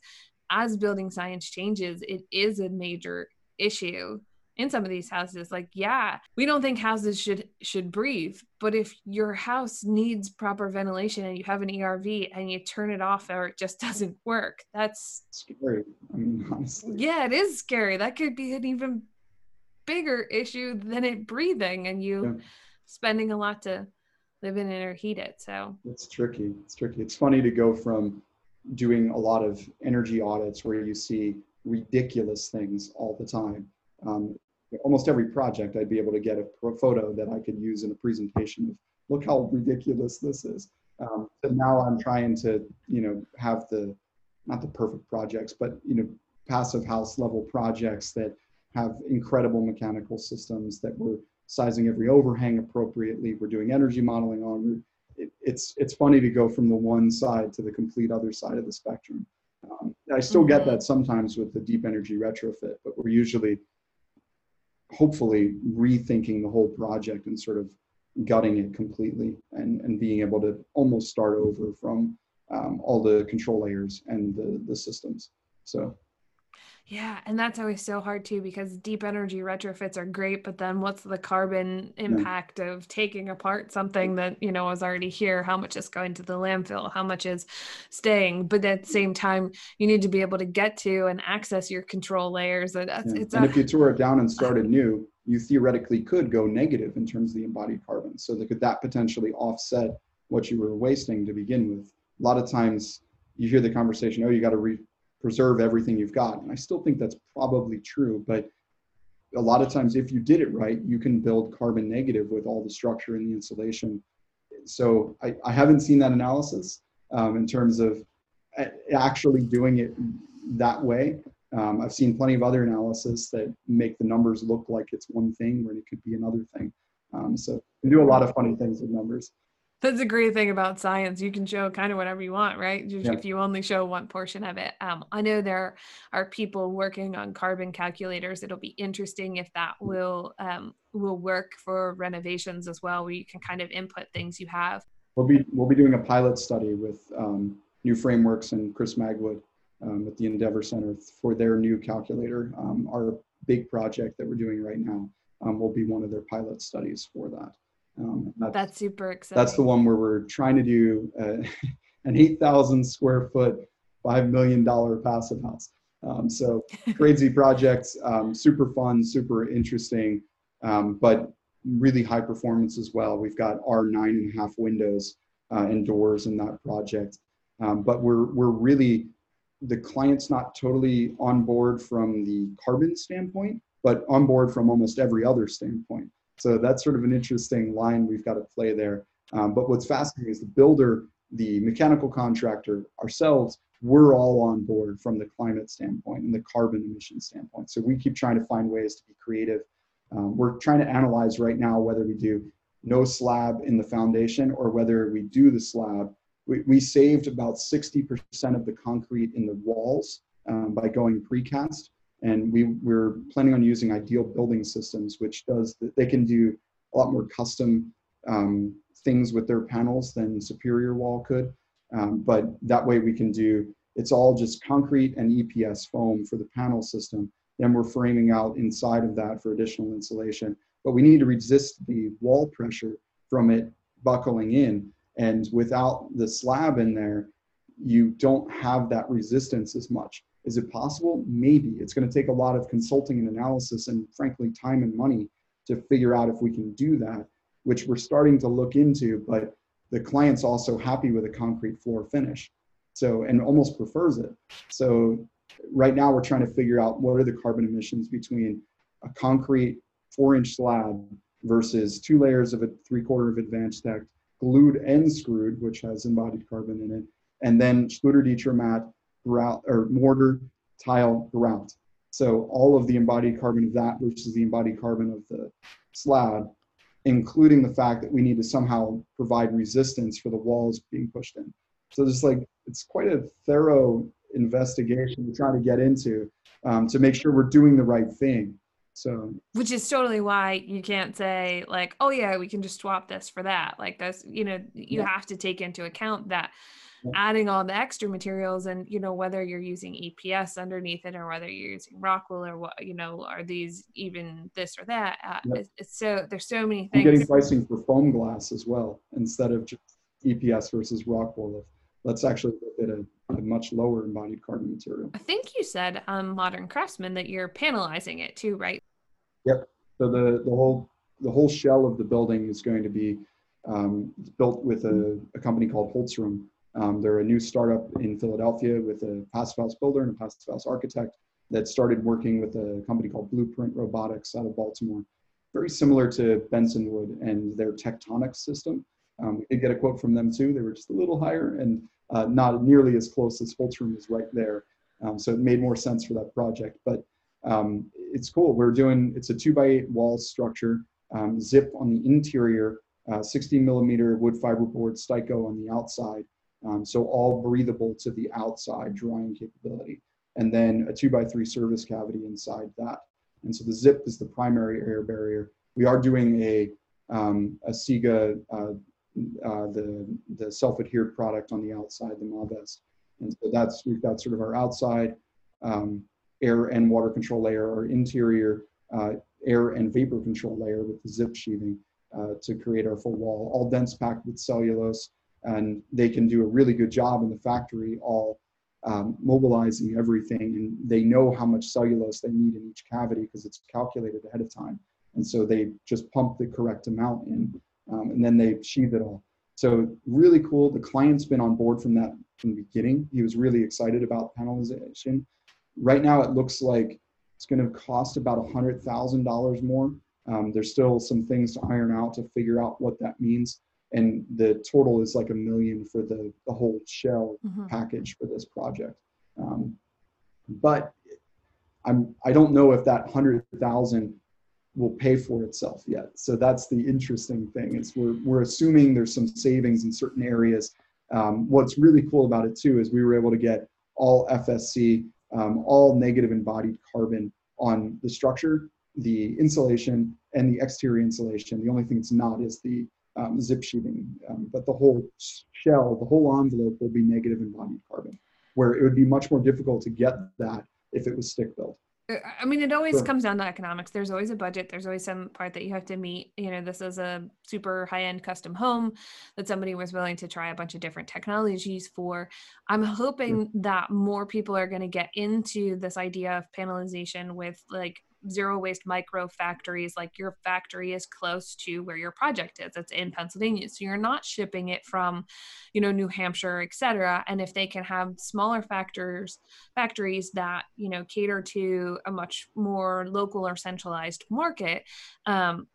as building science changes it is a major issue in some of these houses like yeah we don't think houses should should breathe but if your house needs proper ventilation and you have an erv and you turn it off or it just doesn't work that's scary i mean honestly. Yeah it is scary. That could be an even bigger issue than it breathing and you yeah. spending a lot to live in it or heat it so. It's tricky it's tricky. It's funny to go from doing a lot of energy audits where you see ridiculous things all the time. Um, almost every project I'd be able to get a photo that I could use in a presentation of look how ridiculous this is. Um, so now I'm trying to, you know, have the, not the perfect projects, but, you know, passive house level projects that have incredible mechanical systems that we're sizing every overhang appropriately. We're doing energy modeling on. It, it's, it's funny to go from the one side to the complete other side of the spectrum. Um, I still mm-hmm. get that sometimes with the deep energy retrofit, but we're usually hopefully rethinking the whole project and sort of gutting it completely and, and being able to almost start over from um, all the control layers and the, the systems. So yeah, and that's always so hard too because deep energy retrofits are great, but then what's the carbon impact yeah. of taking apart something that, you know, is already here? How much is going to the landfill? How much is staying? But at the same time, you need to be able to get to and access your control layers. And, yeah. and a, if you tore it down and started new, you theoretically could go negative in terms of the embodied carbon. So that could that potentially offset what you were wasting to begin with? A lot of times you hear the conversation, oh, you got to re- preserve everything you've got. And I still think that's probably true, but a lot of times if you did it right, you can build carbon negative with all the structure and the insulation. So I, I haven't seen that analysis um, in terms of actually doing it that way. Um, I've seen plenty of other analysis that make the numbers look like it's one thing when it could be another thing. Um, so we do a lot of funny things with numbers. That's a great thing about science. You can show kind of whatever you want, right? Yeah. If you only show one portion of it. Um, I know there are people working on carbon calculators. It'll be interesting if that will um, will work for renovations as well, where you can kind of input things you have. We'll be we'll be doing a pilot study with um, New Frameworks and Chris Magwood um, at the Endeavour Centre for their new calculator. Um, our big project that we're doing right now um, will be one of their pilot studies for that. Um, that's, that's, super exciting. That's the one where we're trying to do uh, an 8,000 square foot, $5 million passive house. Um, so crazy projects, um, super fun, super interesting, um, but really high performance as well. We've got our nine and a half windows uh, and doors in that project. Um, but we're, we're really, the client's not totally on board from the carbon standpoint, but on board from almost every other standpoint. So that's sort of an interesting line we've got to play there. Um, but what's fascinating is the builder, the mechanical contractor, ourselves, we're all on board from the climate standpoint and the carbon emission standpoint. So we keep trying to find ways to be creative. Um, we're trying to analyze right now whether we do no slab in the foundation or whether we do the slab. We, we saved about 60% of the concrete in the walls um, by going precast and we we're planning on using ideal building systems which does they can do a lot more custom um, things with their panels than superior wall could. Um, but that way we can do it's all just concrete and eps foam for the panel system. Then we're framing out inside of that for additional insulation. But we need to resist the wall pressure from it buckling in. And without the slab in there you don't have that resistance as much is it possible? Maybe. It's going to take a lot of consulting and analysis and, frankly, time and money to figure out if we can do that, which we're starting to look into. But the client's also happy with a concrete floor finish. So, and almost prefers it. So, right now we're trying to figure out what are the carbon emissions between a concrete four inch slab versus two layers of a three quarter of AdvanTech, glued and screwed, which has embodied carbon in it, and then Schluter Ditra mat grout or mortar, tile, grout. So all of the embodied carbon of that versus the embodied carbon of the slab, including the fact that we need to somehow provide resistance for the walls being pushed in. So just like it's quite a thorough investigation we're trying to get into um, to make sure we're doing the right thing. So, which is totally why you can't say like, oh yeah, we can just swap this for that. Like that's you know you yeah. have to take into account that adding all the extra materials and you know whether you're using eps underneath it or whether you're using rockwool or what you know are these even this or that uh, yep. it's, it's, so there's so many things I'm getting pricing for foam glass as well instead of just eps versus rockwool let's actually look at a, a, much lower embodied carbon material i think you said um modern craftsman that you're panelizing it too right yep so the the whole the whole shell of the building is going to be um, built with a, a company called Holzrum, um, they're a new startup in Philadelphia with a passive house builder and a passive house architect that started working with a company called Blueprint Robotics out of Baltimore. Very similar to Bensonwood and their Tektoniks system. Um, we did get a quote from them too. They were just a little higher and uh, not nearly as close as Holzrum is right there. Um, so it made more sense for that project. But um, it's cool. We're doing, it's a two by eight wall structure, um, zip on the interior, uh, 60 millimeter wood fiber board Steico on the outside, um, so all breathable to the outside drying capability. And then a two by three service cavity inside that. And so the zip is the primary air barrier. We are doing a, um, a SIGA, uh, uh, the, the self-adhered product on the outside, the Majvest. And so that's, we've got sort of our outside um, air and water control layer, our interior uh, air and vapor control layer with the zip sheathing uh, to create our full wall, all dense packed with cellulose. And they can do a really good job in the factory all um, mobilizing everything. And they know how much cellulose they need in each cavity because it's calculated ahead of time. And so they just pump the correct amount in um, and then they sheathe it all. So really cool. The client's been on board from that from the beginning. He was really excited about panelization right now it looks like it's going to cost about a hundred thousand dollars more. Um, there's still some things to iron out to figure out what that means. And the total is like a million for the, the whole shell mm-hmm. package for this project. Um, but I'm I don't know if that hundred thousand will pay for itself yet. So that's the interesting thing is we're we're assuming there's some savings in certain areas. Um, what's really cool about it too is we were able to get all FSC, um, all negative embodied carbon on the structure, the insulation, and the exterior insulation. The only thing it's not is the um, zip sheeting, um, but the whole shell, the whole envelope will be negative embodied carbon, where it would be much more difficult to get that if it was stick built. Uh, I mean, it always sure. comes down to economics. There's always a budget. There's always some part that you have to meet. You know, this is a super high end custom home that somebody was willing to try a bunch of different technologies for. I'm hoping that more people are going to get into this idea of panelization with like zero waste micro factories like your factory is close to where your project is. It's in pennsylvania so you're not shipping it from you know new hampshire et cetera. And if they can have smaller factors factories that you know cater to a much more local or centralized market um,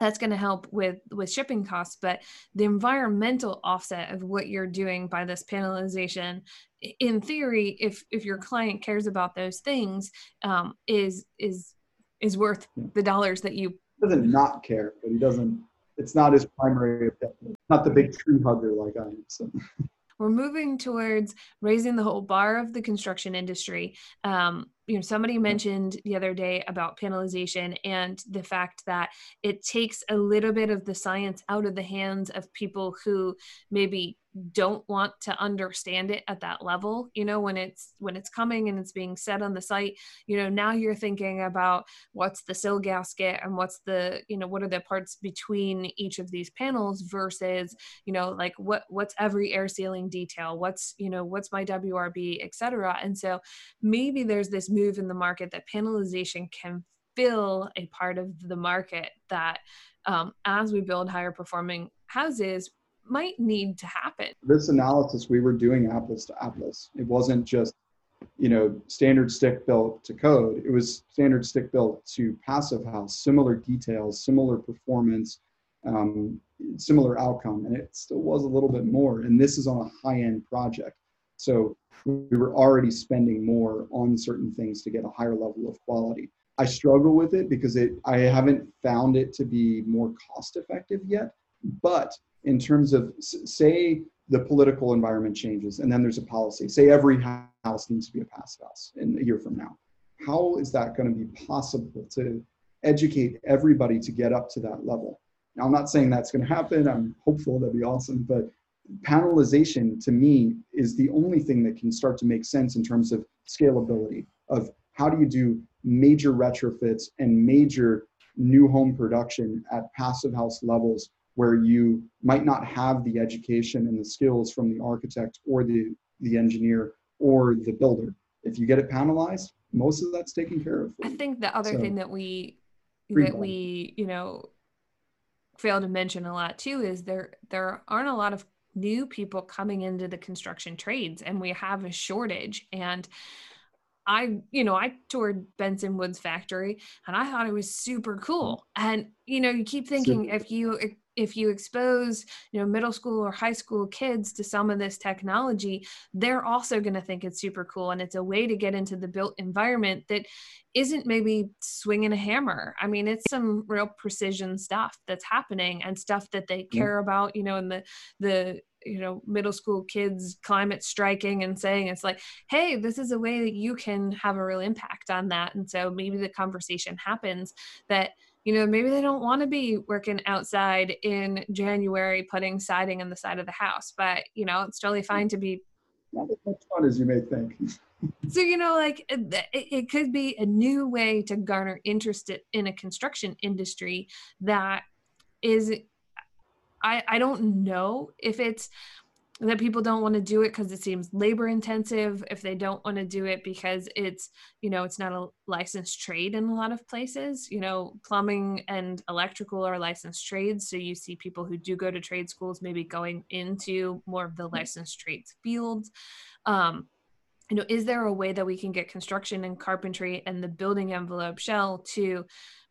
that's going to help with with shipping costs. But the environmental offset of what you're doing by this panelization in theory if if your client cares about those things um, is is is worth the dollars that you he doesn't not care but he doesn't it's not his primary objective not the big tree hugger like i am so. We're moving towards raising the whole bar of the construction industry um, you know somebody mentioned the other day about panelization and the fact that it takes a little bit of the science out of the hands of people who maybe don't want to understand it at that level you know when it's when it's coming and it's being said on the site. You know now you're thinking about what's the sill gasket and what's the you know what are the parts between each of these panels versus you know like what what's every air sealing detail? What's you know what's my wrb etc and so maybe there's this move in the market that panelization can fill a part of the market that um, as we build higher performing houses might need to happen. This analysis we were doing apples to apples. It wasn't just, you know, standard stick built to code. It was standard stick built to passive house, similar details, similar performance, um, similar outcome, and it still was a little bit more. And this is on a high end project. So we were already spending more on certain things to get a higher level of quality. I struggle with it because it I haven't found it to be more cost effective yet. But in terms of say the political environment changes and then there's a policy say every house needs to be a passive house in a year from now how is that going to be possible to educate everybody to get up to that level now i'm not saying that's going to happen i'm hopeful that'd be awesome but panelization to me is the only thing that can start to make sense in terms of scalability of how do you do major retrofits and major new home production at passive house levels where you might not have the education and the skills from the architect or the, the engineer or the builder. If you get it panelized, most of that's taken care of. I think the other so, thing that we that we you know fail to mention a lot too is there there aren't a lot of new people coming into the construction trades and we have a shortage and I, you know, I toured Bensonwood's factory and I thought it was super cool. And, you know, you keep thinking if you if you expose you know middle school or high school kids to some of this technology they're also going to think it's super cool and it's a way to get into the built environment that isn't maybe swinging a hammer. I mean it's some real precision stuff that's happening and stuff that they care about you know in the the you know middle school kids climate striking and saying it's like hey this is a way that you can have a real impact on that. And so maybe the conversation happens that you know, maybe they don't want to be working outside in January putting siding on the side of the house, but you know, it's totally mm. fine to be not as much fun as you may think. so you know, like it, it could be a new way to garner interest in a construction industry that is. I I don't know if it's that people don't want to do it because it seems labor intensive if they don't want to do it because it's you know it's not a licensed trade in a lot of places you know plumbing and electrical are licensed trades so you see people who do go to trade schools maybe going into more of the licensed trades fields. Um, you know is there a way that we can get construction and carpentry and the building envelope shell to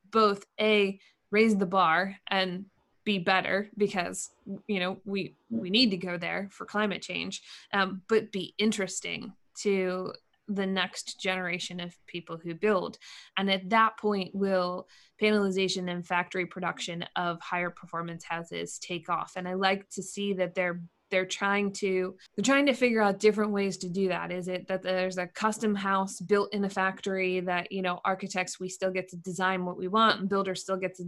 both a raise the bar and be better because you know we we need to go there for climate change um, but be interesting to the next generation of people who build. And at that point, will panelization and factory production of higher performance houses take off? And I like to see that they're they're trying to they're trying to figure out different ways to do that. Is it that there's a custom house built in a factory that you know architects we still get to design what we want and builders still get to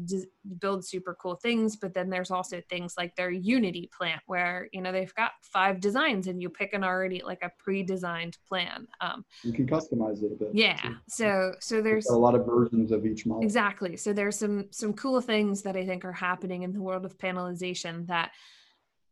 build super cool things but then there's also things like their unity plant where you know they've got five designs and you pick an already like a pre-designed plan um, you can customize it a bit. Yeah so so there's a lot of versions of each model. Exactly so there's some some cool things that i think are happening in the world of panelization that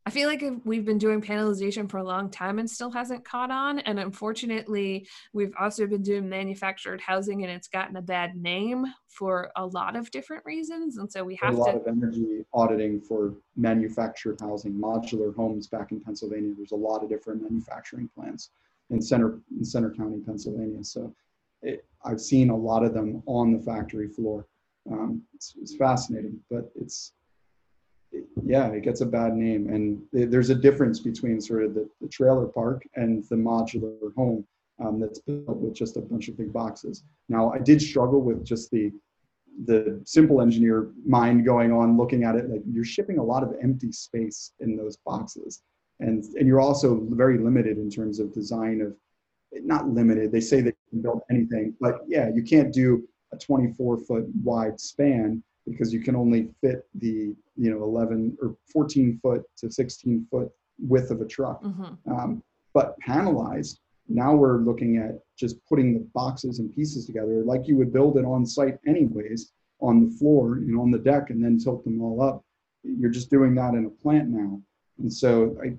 I feel like we've been doing panelization for a long time and still hasn't caught on. And unfortunately, we've also been doing manufactured housing and it's gotten a bad name for a lot of different reasons. And so we have a lot to. of energy auditing for manufactured housing, modular homes back in Pennsylvania. There's a lot of different manufacturing plants in center in Centre County, Pennsylvania. So it, I've seen a lot of them on the factory floor. Um, it's, it's fascinating, but it's yeah, it gets a bad name. And there's a difference between sort of the, the trailer park and the modular home um, that's built with just a bunch of big boxes. Now, I did struggle with just the the simple engineer mind going on looking at it like you're shipping a lot of empty space in those boxes and and you're also very limited in terms of design of not limited they say they can build anything but yeah you can't do a 24 foot wide span because you can only fit the you know 11 or 14 foot to 16 foot width of a truck. Mm-hmm. Um, but panelized, now we're looking at just putting the boxes and pieces together like you would build it on site anyways on the floor and on the deck and then tilt them all up. You're just doing that in a plant now. And so I,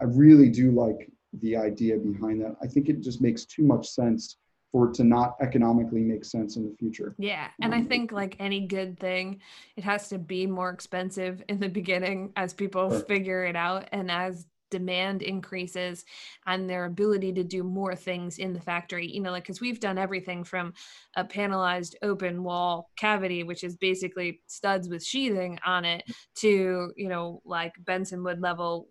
I really do like the idea behind that. I think it just makes too much sense for it to not economically make sense in the future. Yeah. And um, I think like any good thing, it has to be more expensive in the beginning as people sure. figure it out and as demand increases and their ability to do more things in the factory you know like because we've done everything from a panelized open wall cavity which is basically studs with sheathing on it to you know like Bensonwood level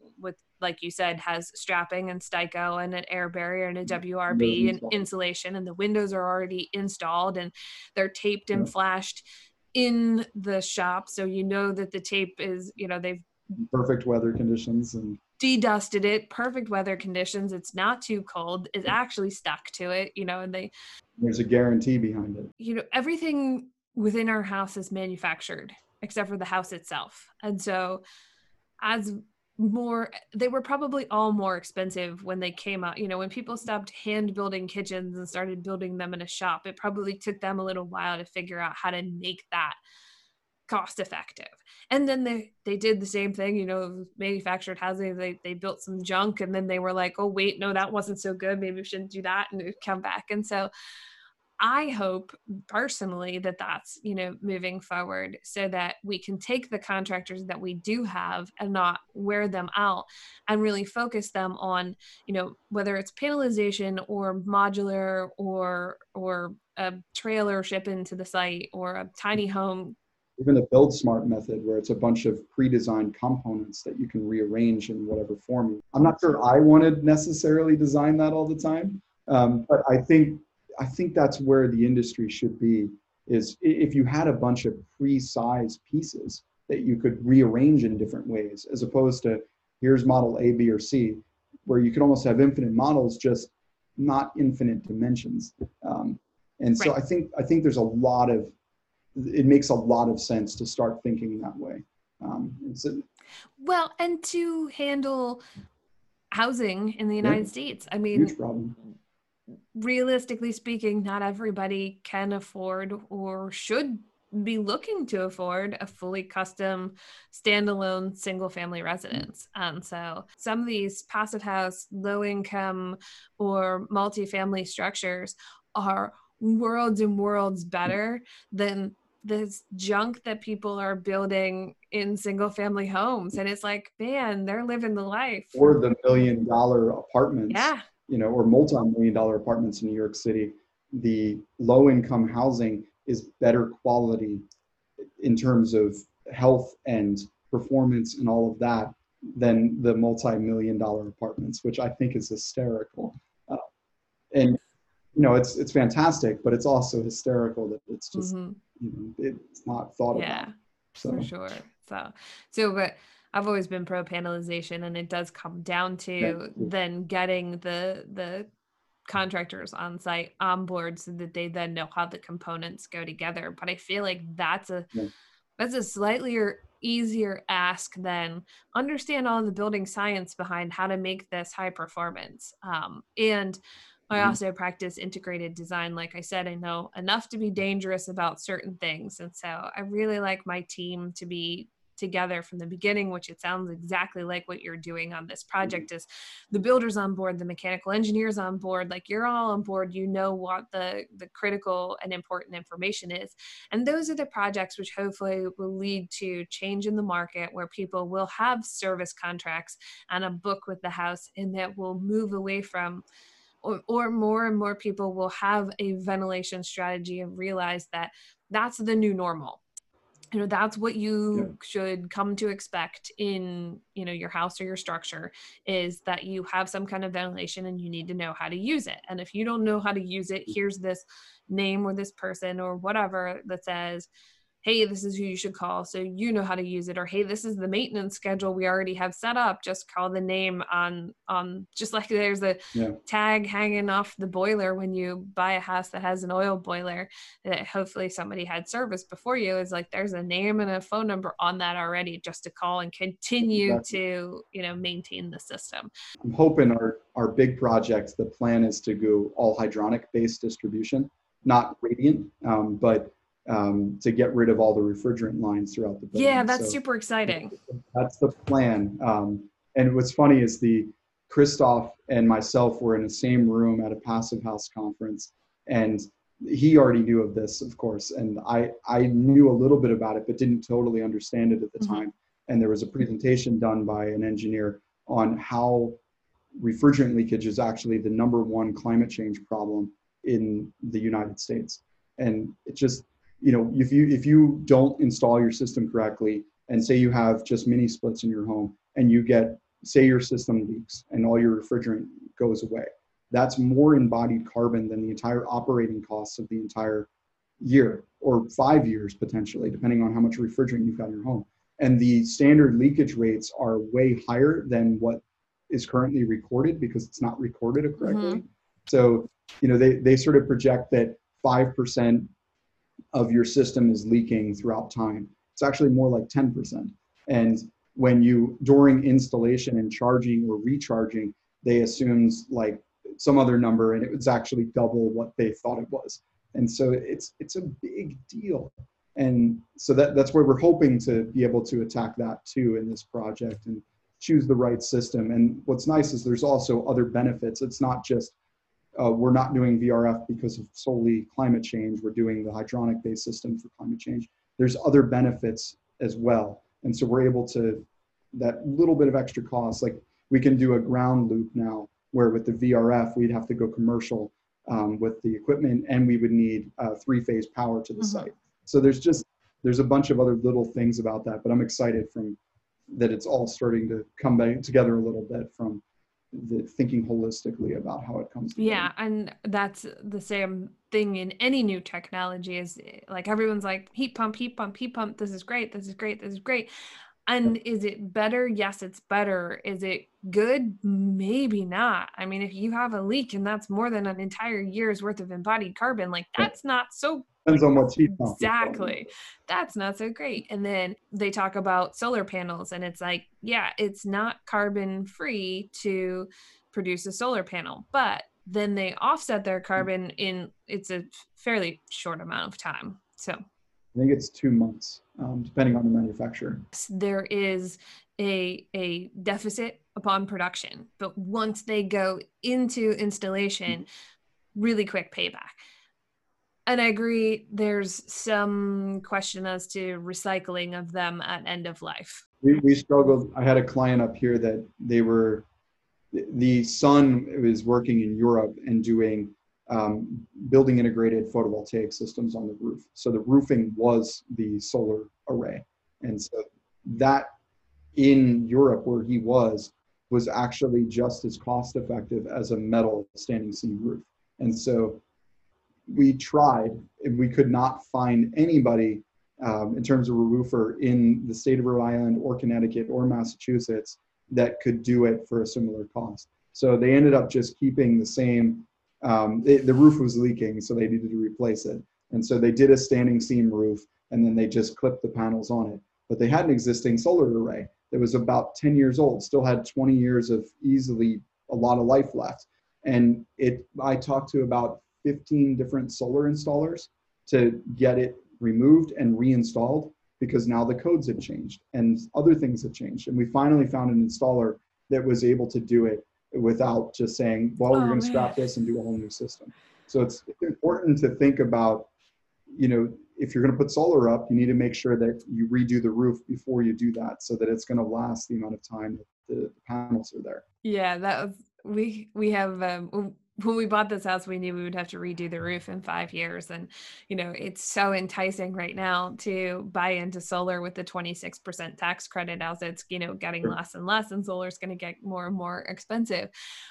like you said, has strapping and Steico and an air barrier and a mm-hmm. WRB and insulation, and the windows are already installed and they're taped and yeah. flashed in the shop. So you know that the tape is, you know, they've perfect weather conditions and de-dusted it perfect weather conditions it's not too cold it's actually stuck to it you know and they there's a guarantee behind it you know everything within our house is manufactured except for the house itself and so as more they were probably all more expensive when they came out. You know when people stopped hand building kitchens and started building them in a shop it probably took them a little while to figure out how to make that cost effective. And then they they did the same thing you know manufactured housing they they built some junk and then they were like oh wait no that wasn't so good maybe we shouldn't do that and come back. And so I hope personally that that's, you know, moving forward so that we can take the contractors that we do have and not wear them out and really focus them on, you know, whether it's panelization or modular or or a trailer ship into the site or a tiny home even the build smart method where it's a bunch of pre-designed components that you can rearrange in whatever form. I'm not sure I want to necessarily design that all the time, um, but I think I think that's where the industry should be is if you had a bunch of pre-sized pieces that you could rearrange in different ways as opposed to here's model A, B, or C, where you could almost have infinite models, just not infinite dimensions. Um, and so right. I think I think there's a lot of it makes a lot of sense to start thinking that way. Um, so, well, and to handle housing in the United yeah, States, I mean, huge problem realistically speaking, not everybody can afford or should be looking to afford a fully custom standalone single family residence. Um, so some of these passive house, low income, or multifamily structures are worlds and worlds better than this junk that people are building in single family homes. And it's like man they're living the life. Or the million dollar apartments. Yeah you know, or multi-million dollar apartments in New York City, the low income housing is better quality in terms of health and performance and all of that than the multi-million dollar apartments, which I think is hysterical. Uh, and you know it's it's fantastic but it's also hysterical that it's just mm-hmm. you know it's not thought of, yeah, about so. for sure so so but I've always been pro panelization and it does come down to then getting the the contractors on site on board so that they then know how the components go together but I feel like that's a yeah. that's a slightly easier ask than understand all the building science behind how to make this high performance um, and I mm-hmm. also practice integrated design. Like I said, I know enough to be dangerous about certain things. And so I really like my team to be together from the beginning which it sounds exactly like what you're doing on this mm-hmm. project is the builders on board the mechanical engineers on board like you're all on board you know what the the critical and important information is and those are the projects which hopefully will lead to change in the market where people will have service contracts and a book with the house and that will move away from or, or more and more people will have a ventilation strategy and realize that that's the new normal you know that's what you yeah. should come to expect in you know your house or your structure is that you have some kind of ventilation and you need to know how to use it and if you don't know how to use it mm. here's this name or this person or whatever that says hey, this is who you should call so you know how to use it, or hey, this is the maintenance schedule we already have set up. Just call the name on on just like there's a yeah. tag hanging off the boiler when you buy a house that has an oil boiler that hopefully somebody had service before you. Is like there's a name and a phone number on that already just to call and continue exactly. to you know maintain the system. I'm hoping our our big project, the plan is to go all hydronic based distribution, not radiant, um, but um, to get rid of all the refrigerant lines throughout the building. Yeah, that's so super exciting. That's the plan. Um, and what's funny is the Christoph and myself were in the same room at a passive house conference, and he already knew of this, of course, and I I knew a little bit about it, but didn't totally understand it at the mm-hmm. time. And there was a presentation done by an engineer on how refrigerant leakage is actually the number one climate change problem in the United States, and it just you know, if you if you don't install your system correctly, and say you have just mini splits in your home, and you get say your system leaks and all your refrigerant goes away, that's more embodied carbon than the entire operating costs of the entire year or five years potentially, depending on how much refrigerant you've got in your home. And the standard leakage rates are way higher than what is currently recorded because it's not recorded correctly. Mm-hmm. So, you know, they, they sort of project that 5% of your system is leaking throughout time. It's actually more like 10%. And when you, during installation and charging or recharging, they assumed like some other number and it was actually double what they thought it was. And so it's, it's a big deal. And so that, that's where we're hoping to be able to attack that too in this project and choose the right system. And what's nice is there's also other benefits. It's not just uh, we're not doing VRF because of solely climate change. We're doing the hydronic based system for climate change. There's other benefits as well. And so we're able to, that little bit of extra cost, like we can do a ground loop now where with the VRF, we'd have to go commercial um, with the equipment and we would need uh, three phase power to the mm-hmm. site. So there's just, there's a bunch of other little things about that, but I'm excited from that it's all starting to come back together a little bit from the thinking holistically about how it comes yeah and that's the same thing in any new technology is like everyone's like heat pump heat pump heat pump this is great this is great this is great. And is it better? Yes it's better. Is it good? Maybe not. I mean if you have a leak and that's more than an entire year's worth of embodied carbon like that's not so Depends on what pump. Exactly. That's not so great. And then they talk about solar panels, and it's like, yeah, it's not carbon free to produce a solar panel, but then they offset their carbon in it's a fairly short amount of time. So I think it's two months, um, depending on the manufacturer. There is a a deficit upon production, but once they go into installation, really quick payback and I agree. There's some question as to recycling of them at end of life. We, we struggled. I had a client up here that they were, the son was working in Europe and doing um, building integrated photovoltaic systems on the roof. So the roofing was the solar array. And so that in Europe where he was, was actually just as cost effective as a metal standing seam roof. And so we tried and we could not find anybody um, in terms of a roofer in the state of Rhode Island or Connecticut or Massachusetts that could do it for a similar cost. So they ended up just keeping the same. Um, it, the roof was leaking, so they needed to replace it. And so they did a standing seam roof, and then they just clipped the panels on it. But they had an existing solar array that was about 10 years old, still had 20 years of easily a lot of life left. And it, I talked to about 15 different solar installers to get it removed and reinstalled because now the codes have changed and other things have changed. And we finally found an installer that was able to do it without just saying, well, oh, we're going to scrap this and do a whole new system. So it's important to think about, you know, if you're going to put solar up, you need to make sure that you redo the roof before you do that so that it's going to last the amount of time that the, the panels are there. Yeah, that was we we have um, when we bought this house, we knew we would have to redo the roof in five years. And, you know, it's so enticing right now to buy into solar with the 26% tax credit as it's, you know, getting less and less and solar is going to get more and more expensive.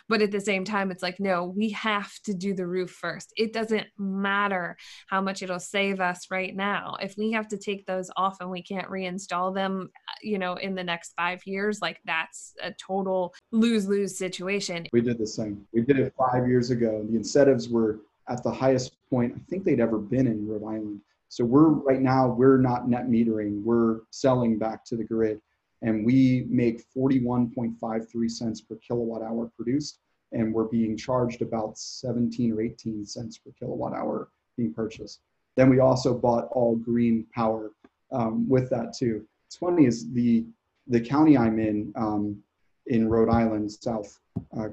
But at the same time, it's like, no, we have to do the roof first. It doesn't matter how much it'll save us right now. If we have to take those off and we can't reinstall them, you know, in the next five years, like that's a total lose lose situation. We did the same. We did it five years years ago. The incentives were at the highest point I think they'd ever been in Rhode Island. So we're right now we're not net metering. We're selling back to the grid, and we make 41.53 cents per kilowatt hour produced, and we're being charged about 17 or 18 cents per kilowatt hour being purchased. Then we also bought all green power um, with that too. It's funny is the the county I'm in um, in Rhode Island, South uh,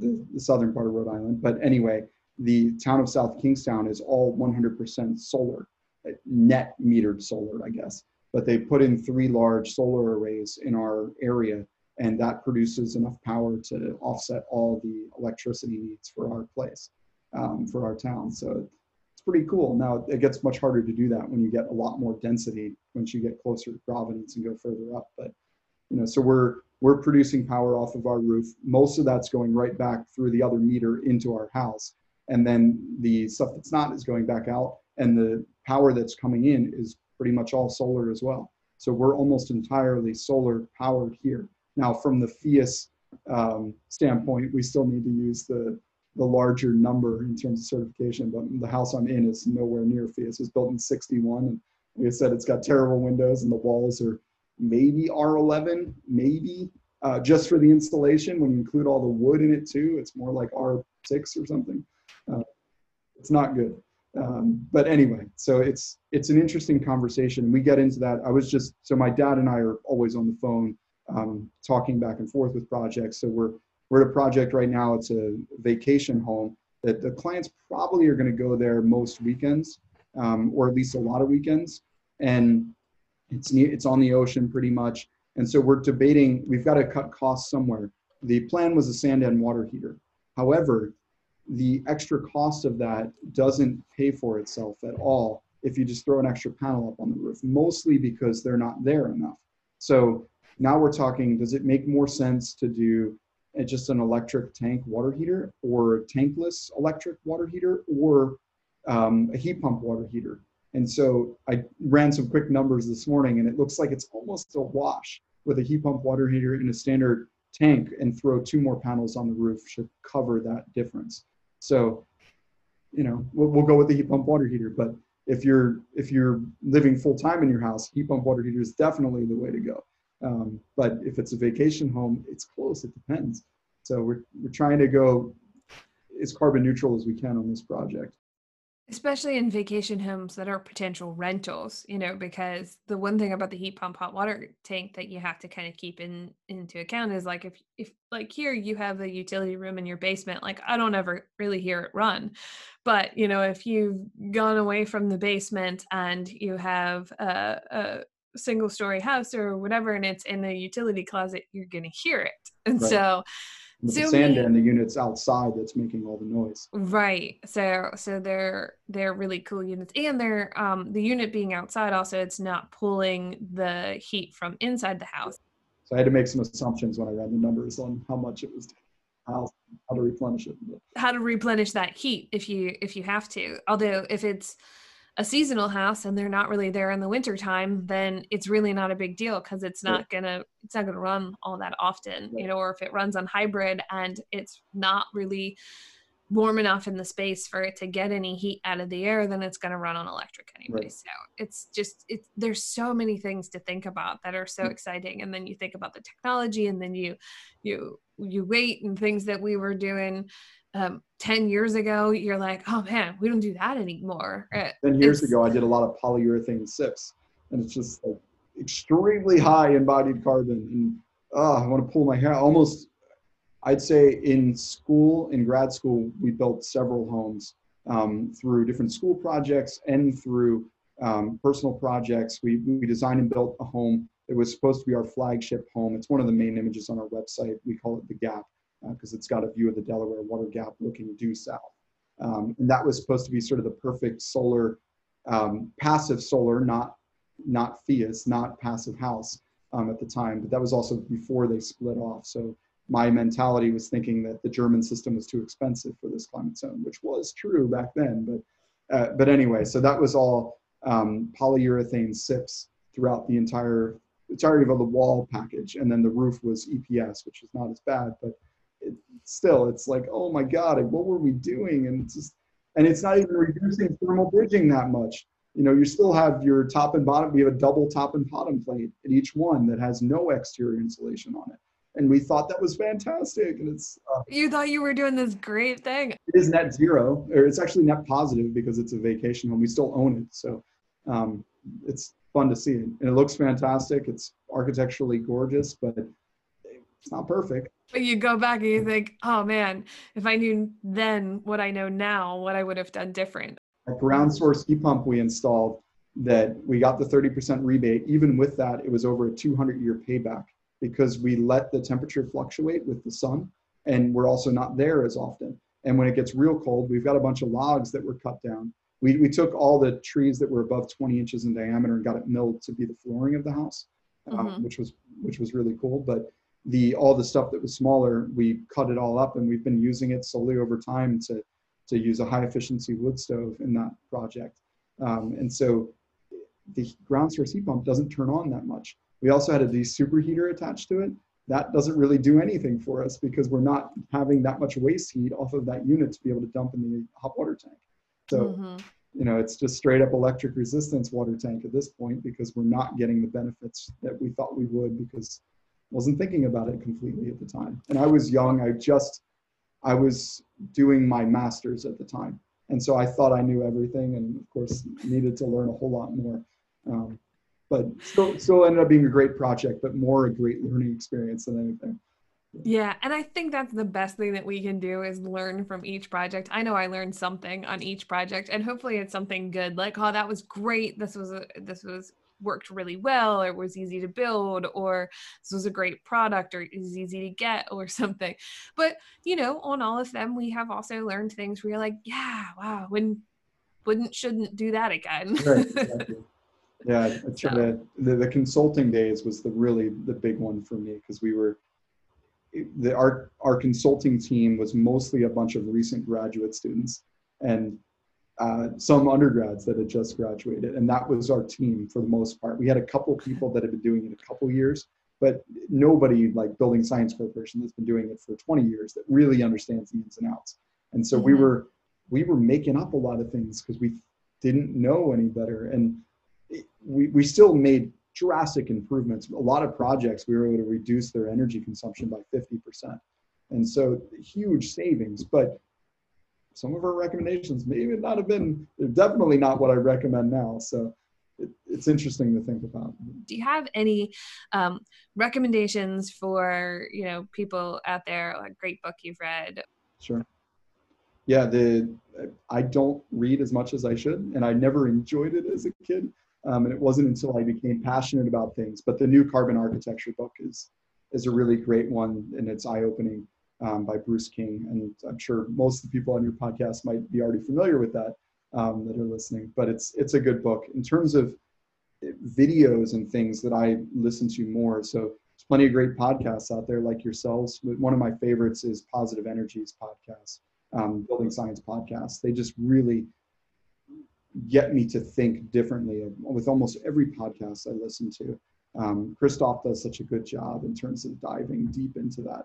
the, the southern part of Rhode Island. But anyway, the town of South Kingstown is all 100% solar, uh, net metered solar, I guess. But they put in three large solar arrays in our area, and that produces enough power to offset all the electricity needs for our place, um, for our town. So it's pretty cool. Now it gets much harder to do that when you get a lot more density once you get closer to Providence and go further up. But you know, so we're we're producing power off of our roof. Most of that's going right back through the other meter into our house. And then the stuff that's not is going back out. And the power that's coming in is pretty much all solar as well. So we're almost entirely solar powered here. Now, from the PHIUS um, standpoint, we still need to use the, the larger number in terms of certification, but the house I'm in is nowhere near PHIUS. It was built in 61. And like I said, it's got terrible windows and the walls are maybe R11, maybe uh, just for the installation. When you include all the wood in it too, it's more like R6 or something. Uh, it's not good. Um, but anyway, so it's it's an interesting conversation. We get into that. I was just so my dad and I are always on the phone um, talking back and forth with projects. So we're we're at a project right now. It's a vacation home that the clients probably are going to go there most weekends, um, or at least a lot of weekends. And it's near, it's on the ocean pretty much. And so we're debating, we've got to cut costs somewhere. The plan was a Sanden water heater. However, the extra cost of that doesn't pay for itself at all if you just throw an extra panel up on the roof, mostly because they're not there enough. So now we're talking, does it make more sense to do just an electric tank water heater or tankless electric water heater or um, a heat pump water heater? And so I ran some quick numbers this morning and it looks like it's almost a wash with a heat pump water heater in a standard tank and throw two more panels on the roof should cover that difference. So, you know, we'll, we'll go with the heat pump water heater, but if you're if you're living full time in your house, heat pump water heater is definitely the way to go. Um, but if it's a vacation home, it's close. It depends. So we're we're trying to go as carbon neutral as we can on this project especially in vacation homes that are potential rentals you know because the one thing about the heat pump hot water tank that you have to kind of keep in into account is like if if like here you have a utility room in your basement like i don't ever really hear it run but you know if you've gone away from the basement and you have a, a single story house or whatever and it's in the utility closet you're going to hear it and right. so the Sanden the units outside that's making all the noise. Right. So so they're they're really cool units. And they're um the unit being outside also it's not pulling the heat from inside the house. So I had to make some assumptions when I ran the numbers on how much it was house. how to replenish it. How to replenish that heat if you if you have to. Although if it's a seasonal house and they're not really there in the winter time, then it's really not a big deal because it's not gonna it's not gonna run all that often, you know, or if it runs on hybrid and it's not really warm enough in the space for it to get any heat out of the air, then it's to run on electric anyway. Right. So it's just it's there's so many things to think about that are so mm. exciting. And then you think about the technology, and then you you you wait and things that we were doing um, 10 years ago. You're like, oh man, we don't do that anymore. Uh, 10 years ago, I did a lot of polyurethane sips, and it's just like extremely high embodied carbon. And oh, I want to pull my hair almost I'd say in school, in grad school, we built several homes um, through different school projects and through um, personal projects. We, we designed and built a home that was supposed to be our flagship home. It's one of the main images on our website. We call it the Gap because uh, it's got a view of the Delaware Water Gap looking due south. Um, and that was supposed to be sort of the perfect solar, um, passive solar, not not PHIUS, not passive house um, at the time. But that was also before they split off. So my mentality was thinking that the German system was too expensive for this climate zone, which was true back then. But uh, but anyway, so that was all um, polyurethane SIPs throughout the entire entirety of the wall package, and then the roof was EPS, which is not as bad, but it, still, it's like, oh my god, what were we doing? And it's just, and it's not even reducing thermal bridging that much. You know, you still have your top and bottom. We have a double top and bottom plate at each one that has no exterior insulation on it and we thought that was fantastic and it's uh, you thought you were doing this great thing it is net zero or it's actually net positive because it's a vacation home we still own it so um, it's fun to see it and it looks fantastic it's architecturally gorgeous but it's not perfect but you go back and you think oh man if i knew then what i know now what i would have done different a ground source heat pump we installed that we got the 30% rebate even with that it was over a 200 year payback because we let the temperature fluctuate with the sun and we're also not there as often. And when it gets real cold, we've got a bunch of logs that were cut down. We, we took all the trees that were above 20 inches in diameter and got it milled to be the flooring of the house, uh, mm-hmm. which was which was really cool. But the all the stuff that was smaller, we cut it all up, and we've been using it slowly over time to to use a high efficiency wood stove in that project. Um, and so the ground source heat pump doesn't turn on that much. We also had a de-superheater attached to it. That doesn't really do anything for us because we're not having that much waste heat off of that unit to be able to dump in the hot water tank. So, mm-hmm. you know, it's just straight up electric resistance water tank at this point because we're not getting the benefits that we thought we would because wasn't thinking about it completely at the time. And I was young. I just, I was doing my master's at the time. And so I thought I knew everything and of course needed to learn a whole lot more. Um, but still still ended up being a great project but more a great learning experience than anything yeah and i think that's the best thing that we can do is learn from each project i know i learned something on each project and hopefully it's something good like oh that was great this was a this was worked really well or was easy to build or this was a great product or is easy to get or something but you know on all of them we have also learned things where you're like yeah wow when wouldn't shouldn't do that again right, exactly. yeah so. the, the, the consulting days was the really the big one for me because we were the our our consulting team was mostly a bunch of recent graduate students and uh, some undergrads that had just graduated and that was our team for the most part we had a couple people that had been doing it a couple years but nobody like building science corporation that's been doing it for 20 years that really understands the ins and outs and so mm-hmm. we were we were making up a lot of things because we didn't know any better and we, we still made drastic improvements. A lot of projects, we were able to reduce their energy consumption by 50%. And so huge savings, but some of our recommendations may not have been, they're definitely not what I recommend now. So it, it's interesting to think about. Do you have any um, recommendations for, you know, people out there, a great book you've read? Sure. Yeah, the I don't read as much as I should, and I never enjoyed it as a kid. Um, and it wasn't until I became passionate about things. But the new carbon architecture book is is a really great one, and it's eye opening um, by Bruce King. And I'm sure most of the people on your podcast might be already familiar with that um, that are listening. But it's it's a good book in terms of videos and things that I listen to more. So there's plenty of great podcasts out there like yourselves. One of my favorites is Positive Energies podcast, um, Building Science podcast. They just really get me to think differently with almost every podcast I listen to. Um, Christoph does such a good job in terms of diving deep into that.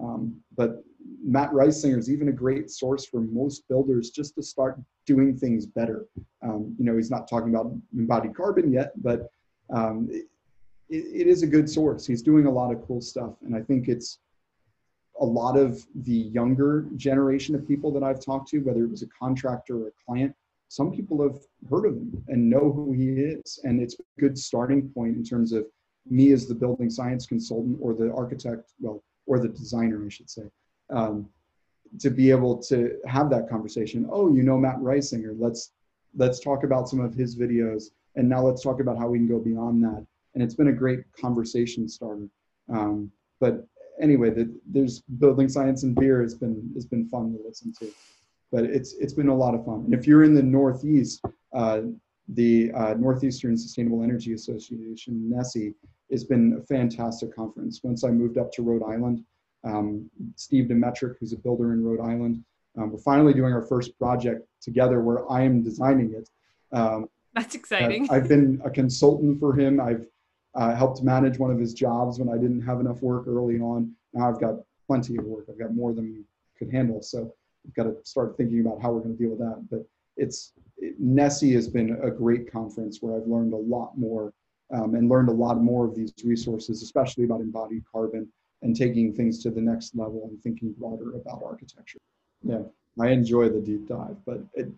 Um, but Matt Risinger is even a great source for most builders just to start doing things better. Um, you know, he's not talking about embodied carbon yet, but um, it, it is a good source. He's doing a lot of cool stuff. And I think it's a lot of the younger generation of people that I've talked to, whether it was a contractor or a client, some people have heard of him and know who he is. And it's a good starting point in terms of me as the building science consultant or the architect, well, or the designer, I should say, um, to be able to have that conversation. Oh, you know Matt Risinger. Let's let's talk about some of his videos, and now let's talk about how we can go beyond that. And it's been a great conversation starter. Um, but anyway, the, there's building science and beer has been has been fun to listen to but it's it's been a lot of fun. And if you're in the Northeast, uh, the uh, Northeastern Sustainable Energy Association, NESEA, has been a fantastic conference. Once I moved up to Rhode Island, um, Steve Demetric, who's a builder in Rhode Island, um, we're finally doing our first project together where I am designing it. Um, That's exciting. I've, I've, been a consultant for him. I've uh, helped manage one of his jobs when I didn't have enough work early on. Now I've got plenty of work. I've got more than we could handle. So we've got to start thinking about how we're going to deal with that. But it's NESEA has been a great conference where I've learned a lot more um, and learned a lot more of these resources, especially about embodied carbon and taking things to the next level and thinking broader about architecture. Yeah, I enjoy the deep dive, but it,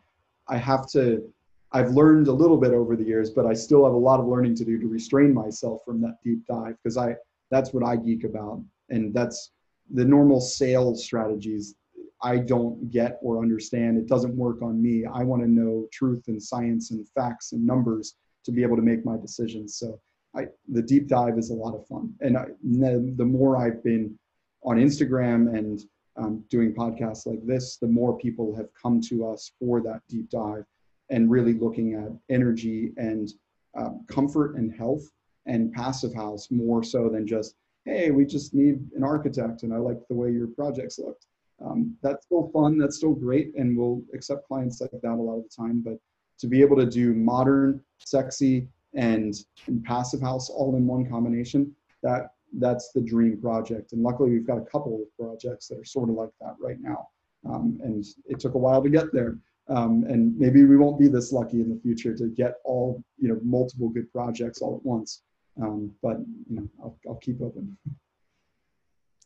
I have to. I've learned a little bit over the years, but I still have a lot of learning to do to restrain myself from that deep dive because I that's what I geek about, and that's the normal sales strategies I don't get or understand. It doesn't work on me. I want to know truth and science and facts and numbers to be able to make my decisions. So I, the deep dive is a lot of fun. And I, the, more I've been on Instagram and um, doing podcasts like this, the more people have come to us for that deep dive and really looking at energy and um, comfort and health and passive house more so than just, hey, we just need an architect and I like the way your projects looked um, that's still fun that's still great and we'll accept clients like that a lot of the time but to be able to do modern sexy and, and passive house all in one combination that that's the dream project. And luckily we've got a couple of projects that are sort of like that right now. Um, and it took a while to get there. Um, and maybe we won't be this lucky in the future to get all you know multiple good projects all at once. Um, but you know I'll, I'll keep open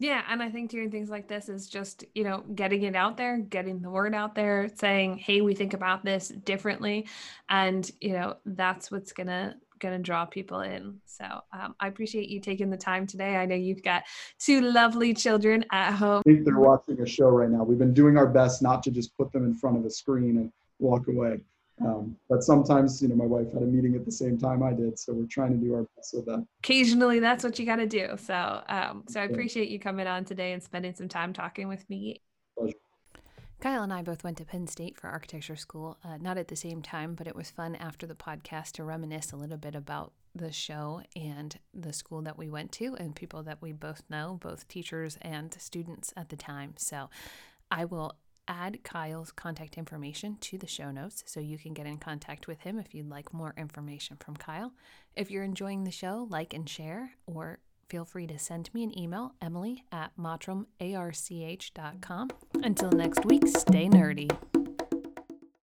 Yeah, and I think doing things like this is just, you know, getting it out there, getting the word out there, saying, "Hey, we think about this differently." And, you know, that's what's going to going to draw people in. So, um, I appreciate you taking the time today. I know you've got two lovely children at home. I think they're watching a show right now. We've been doing our best not to just put them in front of a screen and walk away. Um, but sometimes, you know, my wife had a meeting at the same time I did, so we're trying to do our best with that. Occasionally, that's what you got to do. So, um, so I appreciate you coming on today and spending some time talking with me. Pleasure. Kyle and I both went to Penn State for architecture school, uh, not at the same time, but it was fun after the podcast to reminisce a little bit about the show and the school that we went to and people that we both know, both teachers and students at the time. So I will add Kyle's contact information to the show notes so you can get in contact with him if you'd like more information from Kyle. If you're enjoying the show, like and share, or feel free to send me an email, emily at mottramarch.com. Until next week, stay nerdy.